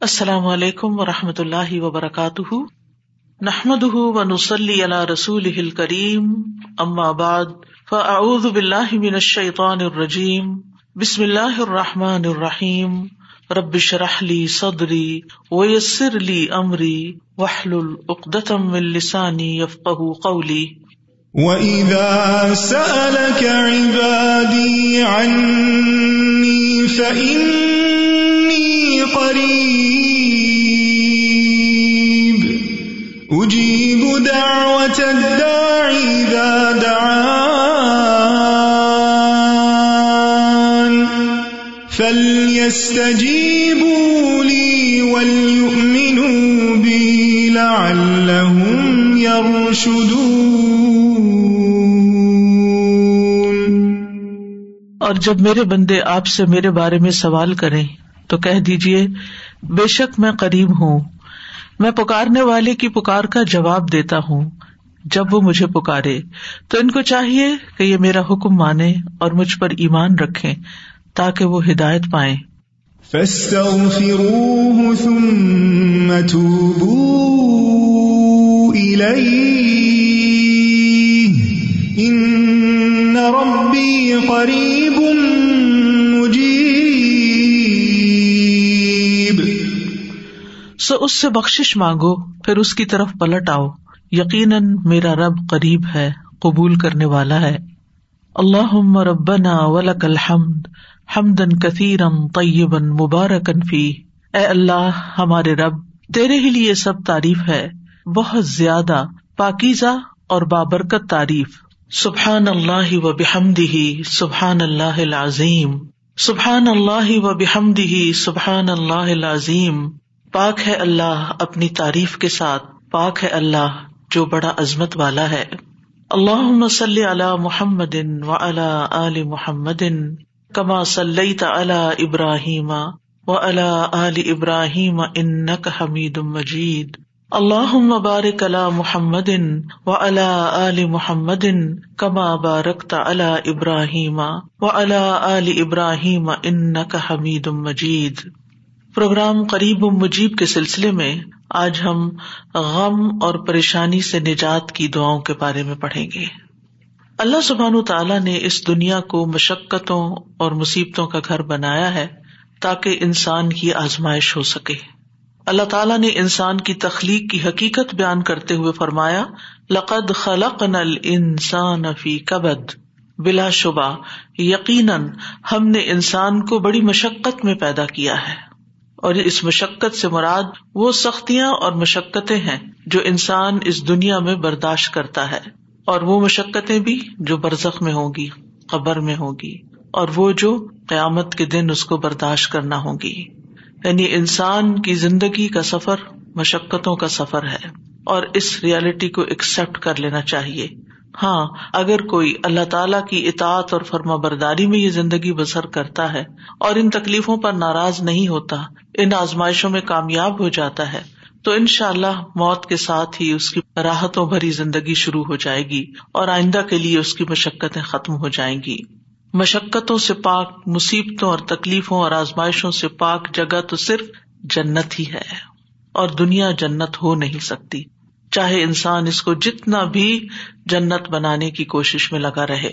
السلام علیکم و رحمۃ اللہ وبرکاتہ۔ نحمد و نسلی علیہ رسول کریم ام آباد فاعوذ باللہ من الشیطان الرجیم۔ بسم اللہ الرحمٰن الرحیم۔ ربش رحلی صدری ویسر علی عمری وحل العقدم السانی یفق قولی۔ وَإِذَا سَأَلَكَ عِبَادِي عَنِّي فَإِنِّي قَرِيبٌ. أُجِيبُ دَعْوَةَ الدَّاعِ إِذَا دَعَانِ. فَلْيَسْتَجِيبُوا لِي وَلْيُؤْمِنُوا بِي لَعَلَّهُمْ يَرْشُدُونَ. اور جب میرے بندے آپ سے میرے بارے میں سوال کریں تو کہہ دیجیے بے شک میں قریب ہوں۔ میں پکارنے والے کی پکار کا جواب دیتا ہوں۔ جب وہ مجھے پکارے، تو ان کو چاہیے کہ یہ میرا حکم مانے اور مجھ پر ایمان رکھے تاکہ وہ ہدایت پائے فاستغفروه ثم توبوا إليه۔ إن ربي قريب سو اس سے بخش مانگو، پھر اس کی طرف پلٹ آؤ۔ یقیناً میرا رب قریب ہے، قبول کرنے والا ہے۔ اللہ ربنا ولک الحمد حمدن کثیرم طیبن مبارکن فی اے اللہ، ہمارے رب، تیرے ہی لیے سب تعریف ہے۔ بہت زیادہ پاکیزہ اور بابرکت تعریف۔ سبحان اللہ و بحمدہ سبحان اللہ العظیم۔ سبحان اللہ و بحمدہ سبحان اللہ العظیم۔ پاک ہے اللہ اپنی تعریف کے ساتھ، پاک ہے اللہ جو بڑا عظمت والا ہے۔ اللہ صلی علی محمد و علی آل محمد کما صلی علی ابراہیم و علی آل ابراہیم انک حمید مجید۔ اللہ بارک علی محمد و علی آل محمد کما بارکت علی ابراہیم و علی آل ابراہیم انک حمید مجید۔ پروگرام قریب و مجیب کے سلسلے میں آج ہم غم اور پریشانی سے نجات کی دعاؤں کے بارے میں پڑھیں گے۔ اللہ سبحان تعالیٰ نے اس دنیا کو مشقتوں اور مصیبتوں کا گھر بنایا ہے تاکہ انسان کی آزمائش ہو سکے۔ اللہ تعالیٰ نے انسان کی تخلیق کی حقیقت بیان کرتے ہوئے فرمایا، لقد خلق نل انسان فی کبد بلا شبہ، یقیناً ہم نے انسان کو بڑی مشقت میں پیدا کیا ہے۔ اور اس مشقت سے مراد وہ سختیاں اور مشقتیں ہیں جو انسان اس دنیا میں برداشت کرتا ہے اور وہ مشقتیں بھی جو برزخ میں ہوگی قبر میں ہوگی اور وہ جو قیامت کے دن اس کو برداشت کرنا ہوگی یعنی انسان کی زندگی کا سفر مشقتوں کا سفر ہے اور اس ریالٹی کو ایکسپٹ کر لینا چاہیے۔ ہاں اگر کوئی اللہ تعالی کی اطاعت اور فرما برداری میں یہ زندگی بسر کرتا ہے اور ان تکلیفوں پر ناراض نہیں ہوتا، ان آزمائشوں میں کامیاب ہو جاتا ہے، تو ان شاء اللہ موت کے ساتھ ہی اس کی راحتوں بھری زندگی شروع ہو جائے گی اور آئندہ کے لیے اس کی مشقتیں ختم ہو جائیں گی۔ مشقتوں سے پاک، مصیبتوں اور تکلیفوں اور آزمائشوں سے پاک جگہ تو صرف جنت ہی ہے اور دنیا جنت ہو نہیں سکتی۔ چاہے انسان اس کو جتنا بھی جنت بنانے کی کوشش میں لگا رہے،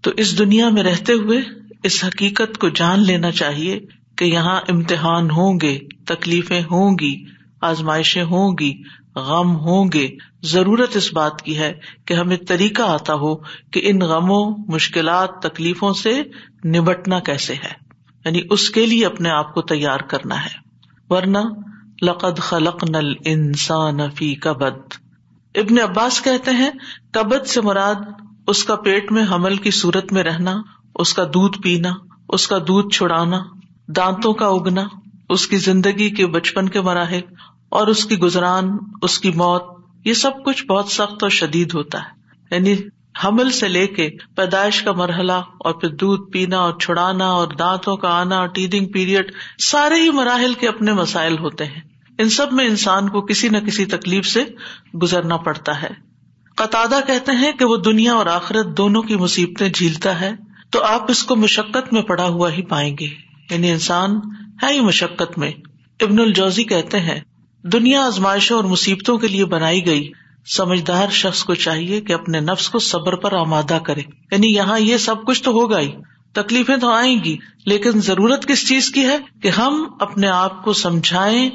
تو اس دنیا میں رہتے ہوئے اس حقیقت کو جان لینا چاہیے کہ یہاں امتحان ہوں گے، تکلیفیں ہوں گی، آزمائشیں ہوں گی، غم ہوں گے۔ ضرورت اس بات کی ہے کہ ہمیں طریقہ آتا ہو کہ ان غموں، مشکلات، تکلیفوں سے نبٹنا کیسے ہے یعنی اس کے لیے اپنے آپ کو تیار کرنا ہے۔ ورنہ لقد خلق نل انسان فی کبد۔ ابن عباس کہتے ہیں، کبد سے مراد اس کا پیٹ میں حمل کی صورت میں رہنا، اس کا دودھ پینا، اس کا دودھ چھڑانا، دانتوں کا اگنا، اس کی زندگی کے بچپن کے مراحل اور اس کی گزران، اس کی موت، یہ سب کچھ بہت سخت اور شدید ہوتا ہے۔ یعنی حمل سے لے کے پیدائش کا مرحلہ اور پھر دودھ پینا اور چھڑانا اور دانتوں کا آنا اور ٹیدنگ پیریڈ، سارے ہی مراحل کے اپنے مسائل ہوتے ہیں۔ ان سب میں انسان کو کسی نہ کسی تکلیف سے گزرنا پڑتا ہے۔ قطع کہتے ہیں کہ وہ دنیا اور آخرت دونوں کی مصیبتیں جھیلتا ہے، تو آپ اس کو مشقت میں پڑا ہوا ہی پائیں گے۔ یعنی انسان ہے ہی مشقت میں۔ ابن الجوزی کہتے ہیں، دنیا آزمائشوں اور مصیبتوں کے لیے بنائی گئی سمجھدار شخص کو چاہیے کہ اپنے نفس کو صبر پر آمادہ کرے۔ یعنی یہاں یہ سب کچھ تو ہوگا ہی۔ تکلیفیں تو آئیں گی، لیکن ضرورت کس چیز کی ہے؟ کہ ہم اپنے آپ کو سمجھائیں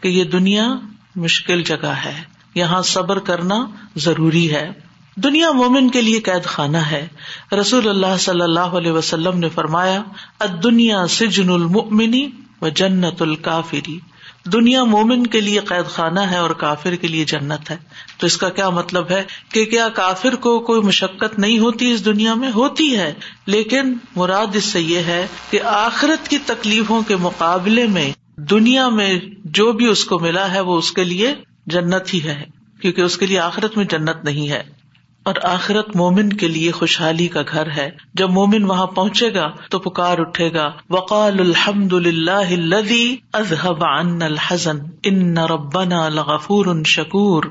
کہ یہ دنیا مشکل جگہ ہے، یہاں صبر کرنا ضروری ہے۔ دنیا مومن کے لیے قید خانہ ہے۔ رسول اللہ صلی اللہ علیہ وسلم نے فرمایا دنیا سجن المنی و جنت الکافری دنیا مومن کے لیے قید خانہ ہے اور کافر کے لیے جنت ہے۔ تو اس کا کیا مطلب ہے؟ کہ کیا کافر کو کوئی مشقت نہیں ہوتی اس دنیا میں؟ ہوتی ہے۔ لیکن مراد اس سے یہ ہے کہ آخرت کی تکلیفوں کے مقابلے میں دنیا میں جو بھی اس کو ملا ہے وہ اس کے لیے جنت ہی ہے، کیونکہ اس کے لیے آخرت میں جنت نہیں ہے۔ اور آخرت مومن کے لیے خوشحالی کا گھر ہے۔ جب مومن وہاں پہنچے گا تو پکار اٹھے گا، وقال الحمد للہ اذهب عنا الحزن، ان ربنا لغفور شکور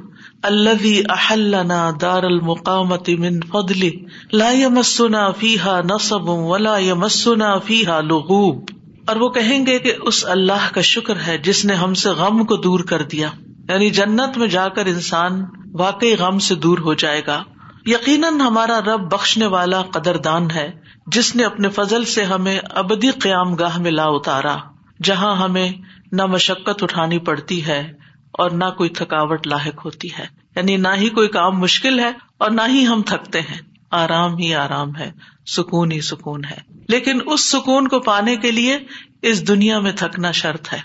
الذي احلنا دار المقامت من فضله لا يمسنا فيها نصب ولا يمسنا فيها لغوب۔ اور وہ کہیں گے کہ اس اللہ کا شکر ہے جس نے ہم سے غم کو دور کر دیا۔ یعنی جنت میں جا کر انسان واقعی غم سے دور ہو جائے گا۔ یقیناً ہمارا رب بخشنے والا قدر دان ہے، جس نے اپنے فضل سے ہمیں ابدی قیام گاہ میں لا اتارا، جہاں ہمیں نہ مشقت اٹھانی پڑتی ہے اور نہ کوئی تھکاوٹ لاحق ہوتی ہے۔ یعنی نہ ہی کوئی کام مشکل ہے اور نہ ہی ہم تھکتے ہیں۔ آرام ہی آرام ہے، سکون ہی سکون ہے۔ لیکن اس سکون کو پانے کے لیے اس دنیا میں تھکنا شرط ہے۔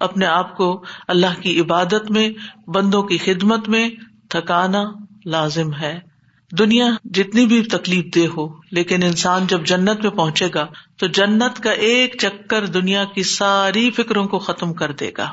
اپنے آپ کو اللہ کی عبادت میں، بندوں کی خدمت میں تھکانا لازم ہے۔ دنیا جتنی بھی تکلیف دہ ہو، لیکن انسان جب جنت میں پہنچے گا، تو جنت کا ایک چکر دنیا کی ساری فکروں کو ختم کر دے گا۔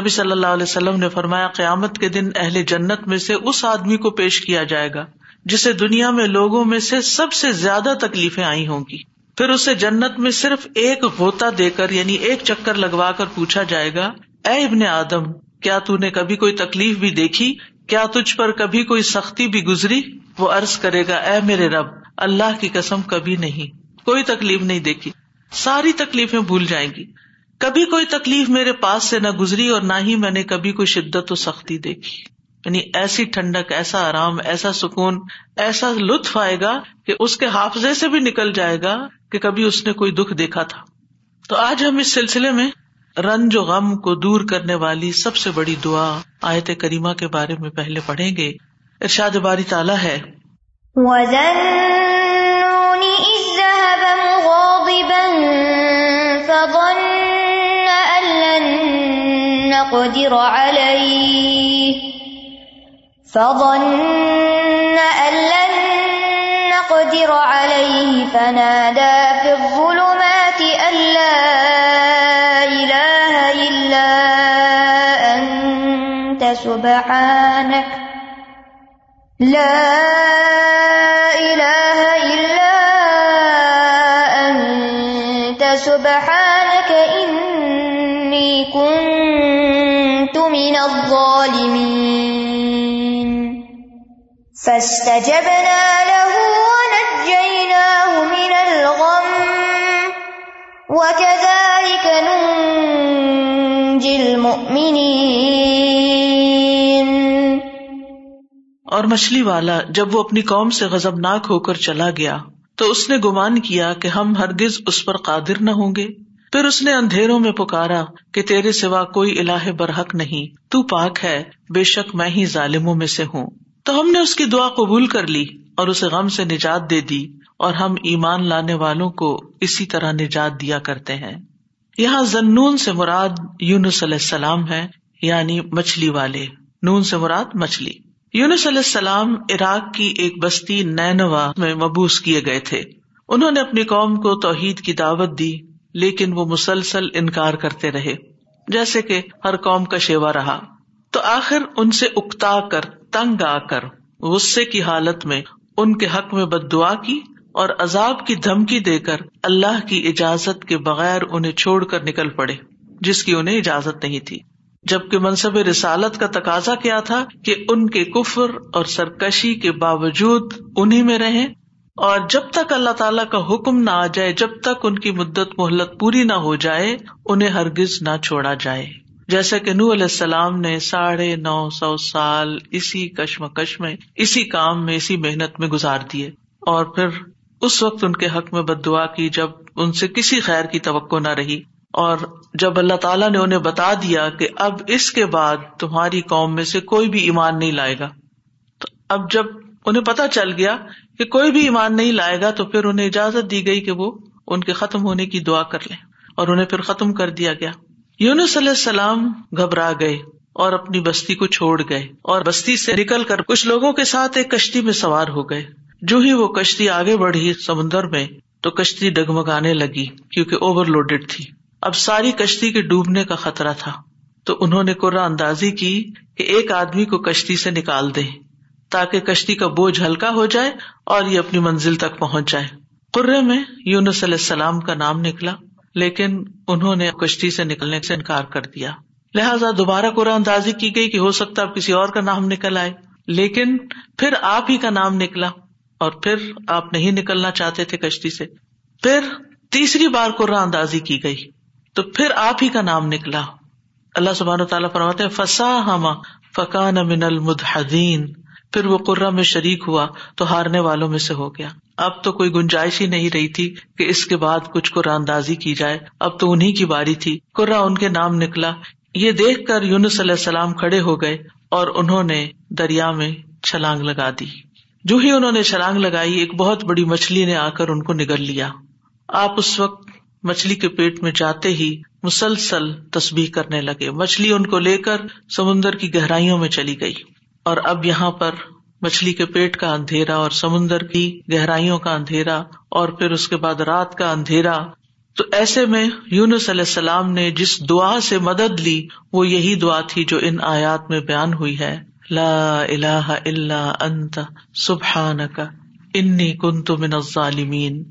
نبی صلی اللہ علیہ وسلم نے فرمایا، قیامت کے دن اہل جنت میں سے اس آدمی کو پیش کیا جائے گا جسے دنیا میں لوگوں میں سے سب سے زیادہ تکلیفیں آئی ہوں گی۔ پھر اسے جنت میں صرف ایک غوطہ دے کر یعنی ایک چکر لگوا کر پوچھا جائے گا، اے ابن آدم، کیا تو نے کبھی کوئی تکلیف بھی دیکھی؟ کیا تجھ پر کبھی کوئی سختی بھی گزری؟ وہ ارض کرے گا، اے میرے رب، اللہ کی قسم کبھی نہیں، کوئی تکلیف نہیں دیکھی، ساری تکلیفیں بھول جائیں گی۔ کبھی کوئی تکلیف میرے پاس سے نہ گزری اور نہ ہی میں نے کبھی کوئی شدت و سختی دیکھی۔ یعنی ایسی ٹھنڈک، ایسا آرام، ایسا سکون، ایسا لطف آئے گا کہ اس کے حافظے سے بھی نکل جائے گا کہ کبھی اس نے کوئی دکھ دیکھا تھا۔ تو آج ہم اس سلسلے میں رنج و غم کو دور کرنے والی سب سے بڑی دعا آیت کریمہ کے بارے میں پہلے پڑھیں گے۔ ارشاد باری تعالیٰ ہے۔ قدر عليه فظن أن لن نقدر عليه فنادى في الظلمات أن لا إله إلا أنت سبحانك لا فاستجبنا له ونجيناه من الغم. وكذلك ننجي المؤمنين. اور مچھلی والا جب وہ اپنی قوم سے غزبناک ہو کر چلا گیا تو اس نے گمان کیا کہ ہم ہرگز اس پر قادر نہ ہوں گے۔ پھر اس نے اندھیروں میں پکارا کہ تیرے سوا کوئی الہ برحق نہیں، تو پاک ہے، بے شک میں ہی ظالموں میں سے ہوں۔ تو ہم نے اس کی دعا قبول کر لی اور اسے غم سے نجات دے دی اور ہم ایمان لانے والوں کو اسی طرح نجات دیا کرتے ہیں۔ یہاں زنون سے مراد یونس علیہ السلام ہے یعنی مچھلی والے۔ نون سے مراد مچھلی۔ یونس علیہ السلام عراق کی ایک بستی نینوا میں مبوس کیے گئے تھے۔ انہوں نے اپنی قوم کو توحید کی دعوت دی، لیکن وہ مسلسل انکار کرتے رہے۔ جیسے کہ ہر قوم کا شیوا رہا۔ تو آخر ان سے اکتا کر تنگ آ کر غصے کی حالت میں ان کے حق میں بد دعا کی اور عذاب کی دھمکی دے کر اللہ کی اجازت کے بغیر انہیں چھوڑ کر نکل پڑے، جس کی انہیں اجازت نہیں تھی۔ جبکہ منصب رسالت کا تقاضا کیا تھا کہ ان کے کفر اور سرکشی کے باوجود انہیں میں رہیں اور جب تک اللہ تعالیٰ کا حکم نہ آ جائے، جب تک ان کی مدت محلت پوری نہ ہو جائے، انہیں ہرگز نہ چھوڑا جائے۔ جیسا کہ نو علیہ السلام نے ساڑھے نو سو سال اسی کشمکش میں، اسی کام میں، اسی محنت میں گزار دیے۔ اور پھر اس وقت ان کے حق میں بد دعا کی جب ان سے کسی خیر کی توقع نہ رہی۔ اور جب اللہ تعالیٰ نے انہیں بتا دیا کہ اب اس کے بعد تمہاری قوم میں سے کوئی بھی ایمان نہیں لائے گا۔ تو اب جب انہیں پتا چل گیا کہ کوئی بھی ایمان نہیں لائے گا، تو پھر انہیں اجازت دی گئی کہ وہ ان کے ختم ہونے کی دعا کر لیں۔ اور انہیں پھر ختم کر دیا گیا۔ یونس علیہ السلام گھبرا گئے اور اپنی بستی کو چھوڑ گئے اور بستی سے نکل کر کچھ لوگوں کے ساتھ ایک کشتی میں سوار ہو گئے۔ جو ہی وہ کشتی آگے بڑھی سمندر میں، تو کشتی ڈگمگانے لگی کیونکہ اوور لوڈیڈ تھی۔ اب ساری کشتی کے ڈوبنے کا خطرہ تھا۔ تو انہوں نے قرآن اندازی کی کہ ایک آدمی کو کشتی سے نکال دے تاکہ کشتی کا بوجھ ہلکا ہو جائے اور یہ اپنی منزل تک پہنچ جائے۔ قرے میں یونس علیہ السلام کا نام نکلا۔ لیکن انہوں نے کشتی سے نکلنے سے انکار کر دیا۔ لہٰذا دوبارہ قرآن اندازی کی گئی کہ ہو سکتا اب کسی اور کا نام نکل آئے۔ لیکن پھر آپ ہی کا نام نکلا اور پھر آپ نہیں نکلنا چاہتے تھے کشتی سے۔ پھر تیسری بار قرآن اندازی کی گئی۔ تو پھر آپ ہی کا نام نکلا۔ اللہ سبحان و تعالیٰ فرماتے فسا ہما فقان من المدین پھر وہ قرا میں شریک ہوا تو ہارنے والوں میں سے ہو گیا۔ اب تو کوئی گنجائش ہی نہیں رہی تھی کہ اس کے بعد کچھ قرآن اندازی کی جائے۔ اب تو انہیں کی باری تھی۔ قرا ان کے نام نکلا۔ یہ دیکھ کر یونس علیہ السلام کھڑے ہو گئے اور انہوں نے دریا میں چھلانگ لگا دی۔ جو ہی انہوں نے چھلانگ لگائی، ایک بہت بڑی مچھلی نے آ کر ان کو نگل لیا۔ آپ اس وقت مچھلی کے پیٹ میں جاتے ہی مسلسل تصبیح کرنے لگے۔ مچھلی ان کو لے کر سمندر کی گہرائیوں میں چلی گئی اور اب یہاں پر مچھلی کے پیٹ کا اندھیرا اور سمندر کی گہرائیوں کا اندھیرا اور پھر اس کے بعد رات کا اندھیرا۔ تو ایسے میں یونس علیہ السلام نے جس دعا سے مدد لی، وہ یہی دعا تھی جو ان آیات میں بیان ہوئی ہے۔ لا الہ الا انت سبحان کا انی کنت من الظالمین۔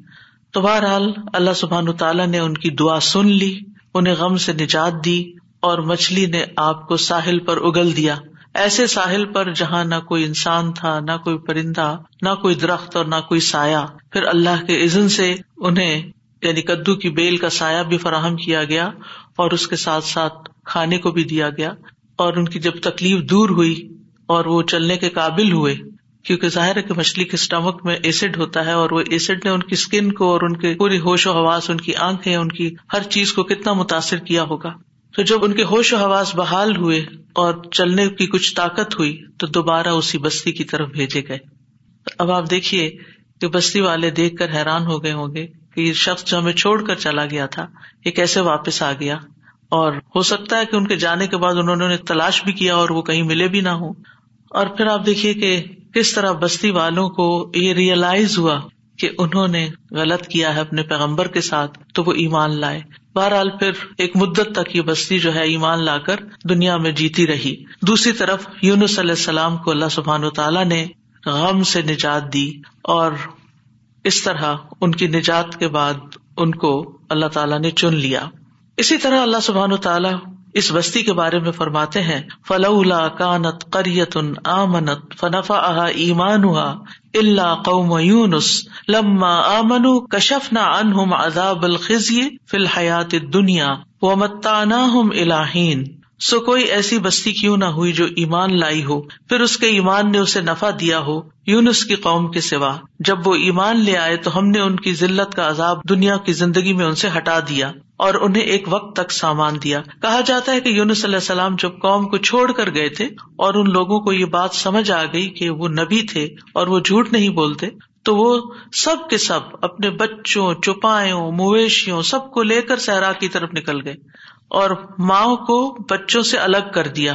تو بہرحال اللہ سبحان تعالیٰ نے ان کی دعا سن لی، انہیں غم سے نجات دی اور مچھلی نے آپ کو ساحل پر اگل دیا۔ ایسے ساحل پر جہاں نہ کوئی انسان تھا، نہ کوئی پرندہ، نہ کوئی درخت اور نہ کوئی سایہ، پھر اللہ کے عزن سے انہیں یعنی کدو کی بیل کا سایہ بھی فراہم کیا گیا اور اس کے ساتھ ساتھ کھانے کو بھی دیا گیا اور ان کی جب تکلیف دور ہوئی اور وہ چلنے کے قابل ہوئے، کیونکہ ظاہر ہے کہ مچھلی کے اسٹمک میں ایسڈ ہوتا ہے اور وہ ایسڈ نے ان کی اسکن کو اور ان کے پوری ہوش و حواس، ان کی آنکھیں، ان کی ہر چیز کو کتنا متاثر کیا ہوگا۔ تو جب ان کے ہوش و حواس بحال ہوئے اور چلنے کی کچھ طاقت ہوئی تو دوبارہ اسی بستی کی طرف بھیجے گئے۔ اب آپ دیکھیے کہ بستی والے دیکھ کر حیران ہو گئے ہوں گے کہ یہ شخص جو ہمیں چھوڑ کر چلا گیا تھا، یہ کیسے واپس آ گیا؟ اور ہو سکتا ہے کہ ان کے جانے کے بعد انہوں نے تلاش بھی کیا اور وہ کہیں ملے بھی نہ ہو اور پھر آپ دیکھیے کہ کس طرح بستی والوں کو یہ ریئلائز ہوا کہ انہوں نے غلط کیا ہے اپنے پیغمبر کے ساتھ، تو وہ ایمان لائے۔ بہرحال پھر ایک مدت تک یہ بستی جو ہے ایمان لا کر دنیا میں جیتی رہی۔ دوسری طرف یونس علیہ السلام کو اللہ سبحان و تعالیٰ نے غم سے نجات دی اور اس طرح ان کی نجات کے بعد ان کو اللہ تعالیٰ نے چن لیا۔ اسی طرح اللہ سبحان و تعالیٰ اس بستی کے بارے میں فرماتے ہیں، فلولا کانت قریت آمنت فنفا ایمان اللہ قوم یونس لما آمن کشف نہ انہم عذاب الخزی فی الحیات دنیا و متانا الہین سو کوئی ایسی بستی کیوں نہ ہوئی جو ایمان لائی ہو، پھر اس کے ایمان نے اسے نفع دیا ہو، یونس کی قوم کے سوا۔ جب وہ ایمان لے آئے تو ہم نے ان کی ضلعت کا عذاب دنیا کی زندگی میں ان سے ہٹا دیا۔ اور انہیں ایک وقت تک سامان دیا۔ کہا جاتا ہے کہ یونس علیہ السلام جب قوم کو چھوڑ کر گئے تھے اور ان لوگوں کو یہ بات سمجھ آ گئی کہ وہ نبی تھے اور وہ جھوٹ نہیں بولتے، تو وہ سب کے سب اپنے بچوں، چوپایوں، مویشیوں سب کو لے کر صحرا کی طرف نکل گئے اور ماں کو بچوں سے الگ کر دیا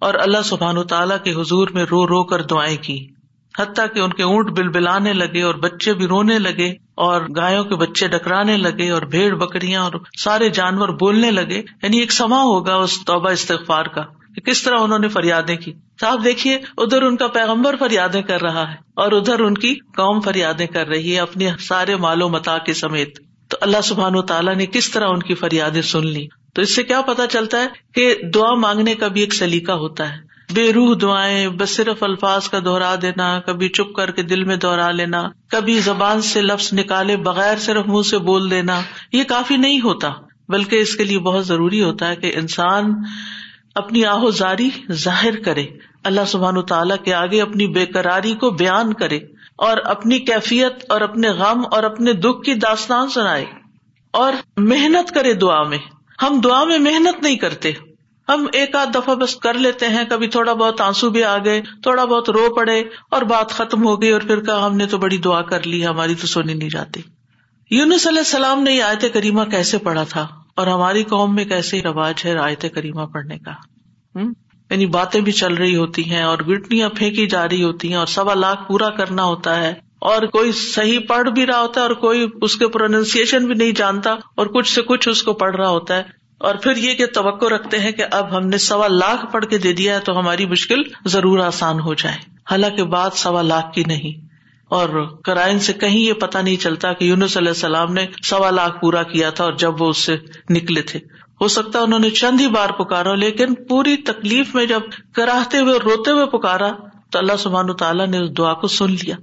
اور اللہ سبحان و تعالیٰ کے حضور میں رو رو کر دعائیں کی۔ حتیٰ کہ ان کے اونٹ بل بلانے لگے اور بچے بھی رونے لگے اور گایوں کے بچے ڈکرانے لگے اور بھیڑ بکریاں اور سارے جانور بولنے لگے۔ یعنی ایک سما ہوگا اس توبہ استغفار کا کہ کس طرح انہوں نے فریادیں کی۔ صاحب دیکھیے، ادھر ان کا پیغمبر فریادیں کر رہا ہے اور ادھر ان کی قوم فریادیں کر رہی ہے اپنے سارے مالو متا کے سمیت۔ تو اللہ سبحان و تعالیٰ نے کس طرح ان کی فریادیں سن لی تو اس سے کیا پتا چلتا ہے کہ دعا مانگنے کا بھی ایک سلیقہ ہوتا ہے۔ بے روح دعائیں، بس صرف الفاظ کا دوہرا دینا، کبھی چپ کر کے دل میں دوہرا لینا، کبھی زبان سے لفظ نکالے بغیر صرف منہ سے بول دینا، یہ کافی نہیں ہوتا، بلکہ اس کے لیے بہت ضروری ہوتا ہے کہ انسان اپنی آہو زاری ظاہر کرے، اللہ سبحان تعالیٰ کے آگے اپنی بے قراری کو بیان کرے اور اپنی کیفیت اور اپنے غم اور اپنے دکھ کی داستان سنائے اور محنت کرے دعا میں۔ ہم دعا میں محنت نہیں کرتے۔ ہم ایک آدھ دفعہ بس کر لیتے ہیں، کبھی تھوڑا بہت آنسو بھی آ گئے، تھوڑا بہت رو پڑے اور بات ختم ہو گئی اور پھر کہا، ہم نے تو بڑی دعا کر لی، ہماری تو سونی نہیں جاتی۔ یونس علیہ السلام نے یہ آیت کریمہ کیسے پڑھا تھا؟ اور ہماری قوم میں کیسے رواج ہے آیت کریمہ پڑھنے کا؟ یعنی باتیں بھی چل رہی ہوتی ہیں اور گٹنیاں پھینکی جا رہی ہوتی ہیں اور سوا لاکھ پورا کرنا ہوتا ہے اور کوئی صحیح پڑھ بھی رہا ہوتا ہے اور کوئی اس کے پروننسیشن بھی نہیں جانتا اور کچھ سے کچھ اس کو پڑھ رہا ہوتا ہے۔ اور پھر یہ کہ توقع رکھتے ہیں کہ اب ہم نے سوا لاکھ پڑھ کے دے دیا ہے تو ہماری مشکل ضرور آسان ہو جائے۔ حالانکہ بات سوا لاکھ کی نہیں۔ اور کرائن سے کہیں یہ پتا نہیں چلتا کہ یونس علیہ السلام نے سوا لاکھ پورا کیا تھا اور جب وہ اس سے نکلے تھے۔ ہو سکتا انہوں نے چند ہی بار پکارا، لیکن پوری تکلیف میں جب کراہتے ہوئے روتے ہوئے پکارا، تو اللہ سبحان تعالیٰ نے اس دعا کو سن لیا۔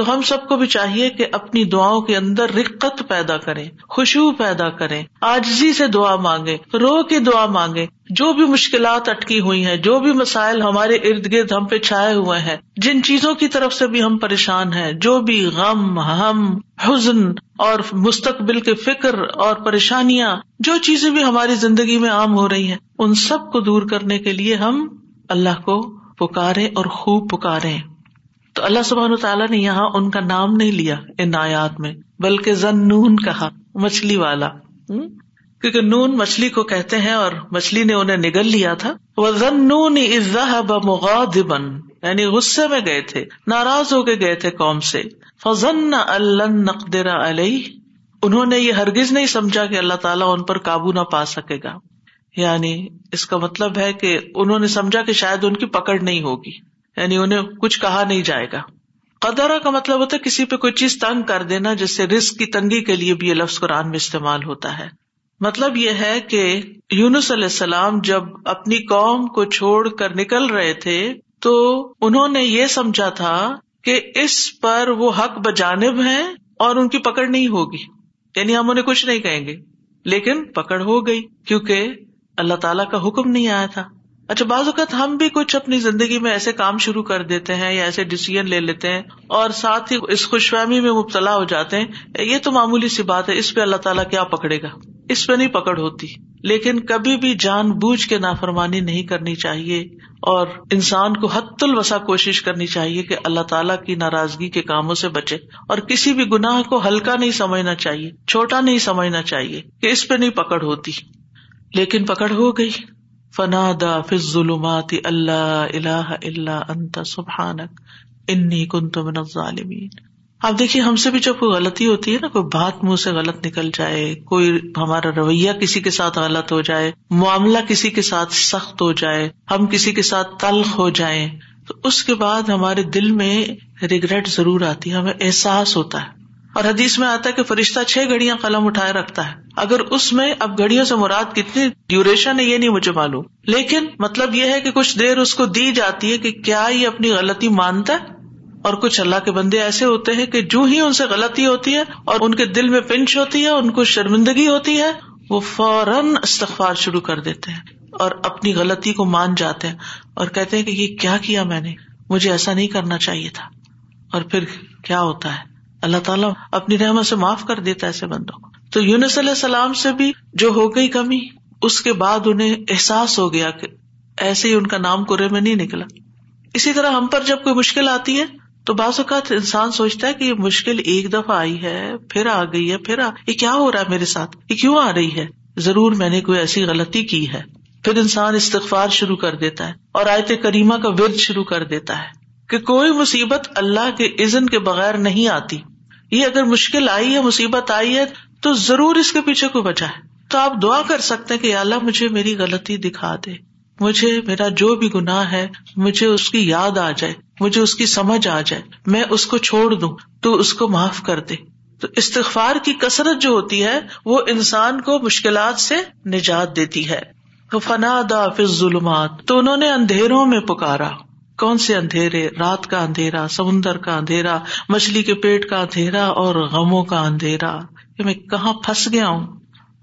تو ہم سب کو بھی چاہیے کہ اپنی دعاؤں کے اندر رقت پیدا کرے خوشبو پیدا کرے آجزی سے دعا مانگے رو کے دعا مانگے جو بھی مشکلات اٹکی ہوئی ہیں، جو بھی مسائل ہمارے ارد گرد ہم پہ چھائے ہوئے ہیں، جن چیزوں کی طرف سے بھی ہم پریشان ہیں، جو بھی غم، ہم، حزن اور مستقبل کے فکر اور پریشانیاں، جو چیزیں بھی ہماری زندگی میں عام ہو رہی ہیں، ان سب کو دور کرنے کے لیے ہم اللہ کو پکارے اور خوب پکارے تو اللہ سبحان تعالیٰ نے یہاں ان کا نام نہیں لیا ان آیات میں، بلکہ زن نون کہا، مچھلی والا۔ کیونکہ نون مچھلی کو کہتے ہیں اور مچھلی نے انہیں نگل لیا تھا۔ وہ زن نون بن یعنی غصے میں گئے تھے، ناراض ہو کے گئے تھے قوم سے۔ فضن نقدر علیہ انہوں نے یہ ہرگز نہیں سمجھا کہ اللہ تعالیٰ ان پر قابو نہ پا سکے گا۔ یعنی اس کا مطلب ہے کہ انہوں نے سمجھا کہ شاید ان کی پکڑ نہیں ہوگی۔ یعنی انہیں کچھ کہا نہیں جائے گا۔ قدرا کا مطلب ہوتا ہے کسی پہ کوئی چیز تنگ کر دینا، جس سے رسک کی تنگی کے لیے بھی یہ لفظ قرآن میں استعمال ہوتا ہے۔ مطلب یہ ہے کہ یونس علیہ السلام جب اپنی قوم کو چھوڑ کر نکل رہے تھے، تو انہوں نے یہ سمجھا تھا کہ اس پر وہ حق بجانب ہیں اور ان کی پکڑ نہیں ہوگی۔ یعنی ہم انہیں کچھ نہیں کہیں گے، لیکن پکڑ ہو گئی، کیونکہ اللہ تعالیٰ کا حکم نہیں آیا تھا۔ اچھا بعض اوقات ہم بھی کچھ اپنی زندگی میں ایسے کام شروع کر دیتے ہیں یا ایسے ڈسیزن لے لیتے ہیں اور ساتھ ہی اس خوش فہمی میں مبتلا ہو جاتے ہیں۔ یہ تو معمولی سی بات ہے، اس پہ اللہ تعالیٰ کیا پکڑے گا؟ اس پہ نہیں پکڑ ہوتی۔ لیکن کبھی بھی جان بوجھ کے نافرمانی نہیں کرنی چاہیے اور انسان کو حت الوسا کوشش کرنی چاہیے کہ اللہ تعالیٰ کی ناراضگی کے کاموں سے بچے۔ اور کسی بھی گناہ کو ہلکا نہیں سمجھنا چاہیے، چھوٹا نہیں سمجھنا چاہیے کہ اس پہ نہیں پکڑ ہوتی۔ لیکن پکڑ ہو گئی۔ فنا دا فض ظلمات اللہ اللہ اللہ انت سبحانک انی کن تو من ظالمین اب دیکھیے، ہم سے بھی جب کوئی غلطی ہوتی ہے نا، کوئی بات منہ سے غلط نکل جائے، کوئی ہمارا رویہ کسی کے ساتھ غلط ہو جائے، معاملہ کسی کے ساتھ سخت ہو جائے، ہم کسی کے ساتھ تلخ ہو جائیں، تو اس کے بعد ہمارے دل میں ریگریٹ ضرور آتی ہے، ہمیں احساس ہوتا ہے۔ اور حدیث میں آتا ہے کہ فرشتہ چھ گھڑیاں قلم اٹھائے رکھتا ہے۔ اگر اس میں اب گھڑیوں سے مراد کتنی ڈیوریشن ہے، یہ نہیں مجھے معلوم۔ لیکن مطلب یہ ہے کہ کچھ دیر اس کو دی جاتی ہے کہ کیا یہ اپنی غلطی مانتا ہے۔ اور کچھ اللہ کے بندے ایسے ہوتے ہیں کہ جو ہی ان سے غلطی ہوتی ہے اور ان کے دل میں پنچ ہوتی ہے، ان کو شرمندگی ہوتی ہے، وہ فوراً استغفار شروع کر دیتے ہیں اور اپنی غلطی کو مان جاتے ہیں اور کہتے ہیں کہ یہ کیا کیا میں نے، مجھے ایسا نہیں کرنا چاہیے تھا۔ اور پھر کیا ہوتا ہے؟ اللہ تعالیٰ اپنی رحمت سے معاف کر دیتا ایسے بندوں کو۔ تو یونس علیہ السلام سے بھی جو ہو گئی کمی، اس کے بعد انہیں احساس ہو گیا کہ ایسے ہی ان کا نام کرے میں نہیں نکلا۔ اسی طرح ہم پر جب کوئی مشکل آتی ہے، تو بعض اوقات انسان سوچتا ہے کہ یہ مشکل ایک دفعہ آئی ہے، پھر آ گئی ہے، پھر آ۔ یہ کیا ہو رہا ہے میرے ساتھ؟ یہ کیوں آ رہی ہے؟ ضرور میں نے کوئی ایسی غلطی کی ہے۔ پھر انسان استغفار شروع کر دیتا ہے اور آیت کریمہ کا ورد شروع کر دیتا ہے کہ کوئی مصیبت اللہ کے عزن کے بغیر نہیں آتی۔ یہ اگر مشکل آئی ہے، مصیبت آئی ہے، تو ضرور اس کے پیچھے کوئی وجہ ہے۔ تو آپ دعا کر سکتے کہ اللہ مجھے میری غلطی دکھا دے۔ مجھے میرا جو بھی گناہ ہے، مجھے اس کی یاد آ جائے، مجھے اس کی سمجھ آ جائے۔ میں اس کو چھوڑ دوں، تو اس کو معاف کر دے۔ تو استغفار کی کثرت جو ہوتی ہے، وہ انسان کو مشکلات سے نجات دیتی ہے۔ تو فنا دا فض ظلمات تو انہوں نے اندھیروں میں پکارا۔ کون سے اندھیرے؟ رات کا اندھیرا، سمندر کا اندھیرا، مچھلی کے پیٹ کا اندھیرا اور غموں کا اندھیرا۔ کہ میں کہاں پھنس گیا ہوں؟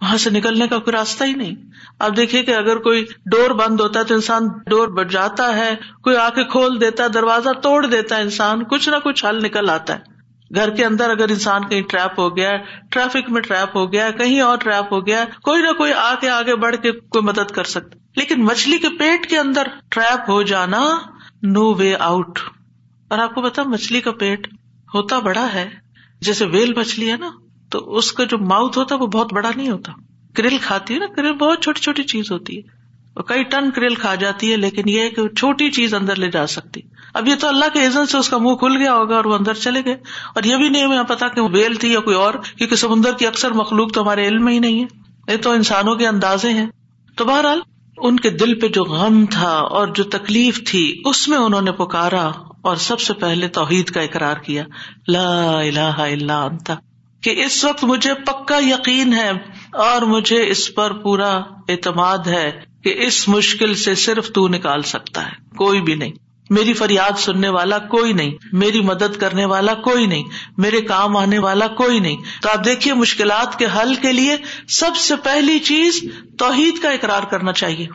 وہاں سے نکلنے کا کوئی راستہ ہی نہیں۔ اب دیکھیے کہ اگر کوئی ڈور بند ہوتا ہے تو انسان ڈور بٹ جاتا ہے، کوئی آ کے کھول دیتا ہے، دروازہ توڑ دیتا ہے انسان، کچھ نہ کچھ حل نکل آتا ہے۔ گھر کے اندر اگر انسان کہیں ٹریپ ہو گیا ٹریفک میں ٹریپ ہو گیا کہیں اور ٹریپ ہو گیا کوئی نہ کوئی آ کے آگے بڑھ کے کوئی مدد کر سکتا لیکن مچھلی کے پیٹ کے اندر ٹریپ ہو جانا نو وے آؤٹ۔ اور آپ کو پتا مچھلی کا پیٹ ہوتا بڑا ہے۔ جیسے ویل مچھلی ہے نا، تو اس کا جو ماؤتھ ہوتا ہے وہ بہت بڑا نہیں ہوتا۔ کرل کھاتی ہے نا، کرل بہت چھوٹی چھوٹی چیز ہوتی ہے۔ اور کئی ٹن کرل کھا جاتی ہے، لیکن یہ کہ چھوٹی چیز اندر لے جا سکتی۔ اب یہ تو اللہ کے عزت سے اس کا منہ کھل گیا ہوگا اور وہ اندر چلے گئے۔ اور یہ بھی نہیں ہمیں پتا کہ وہ ویل تھی یا کوئی اور، کیونکہ سمندر کی اکثر مخلوق تو ہمارے علم میں ہی نہیں ہے۔ یہ تو انسانوں کے اندازے ہیں۔ تو بہرحال ان کے دل پہ جو غم تھا اور جو تکلیف تھی، اس میں انہوں نے پکارا اور سب سے پہلے توحید کا اقرار کیا، لا الہ الا انت، کہ اس وقت مجھے پکا یقین ہے اور مجھے اس پر پورا اعتماد ہے کہ اس مشکل سے صرف تو نکال سکتا ہے، کوئی بھی نہیں۔ میری فریاد سننے والا کوئی نہیں، میری مدد کرنے والا کوئی نہیں، میرے کام آنے والا کوئی نہیں۔ تو آپ دیکھیے مشکلات کے حل کے لیے سب سے پہلی چیز توحید کا اقرار کرنا چاہیے۔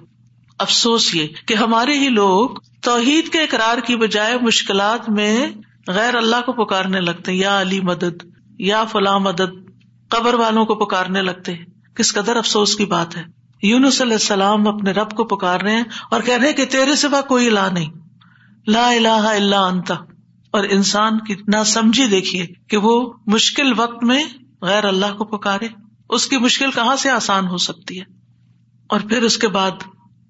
افسوس یہ کہ ہمارے ہی لوگ توحید کے اقرار کی بجائے مشکلات میں غیر اللہ کو پکارنے لگتے یا علی مدد، یا فلاں مدد، قبر والوں کو پکارنے لگتے کس قدر افسوس کی بات ہے۔ یونس علیہ السلام اپنے رب کو پکار رہے ہیں اور کہہ رہے کہ تیرے سوا کوئی لا نہیں۔ لا الہ الا انت۔ اور انسان کی نہ سمجھی دیکھیے کہ وہ مشکل وقت میں غیر اللہ کو پکارے۔ اس کی مشکل کہاں سے آسان ہو سکتی ہے؟ اور پھر اس کے بعد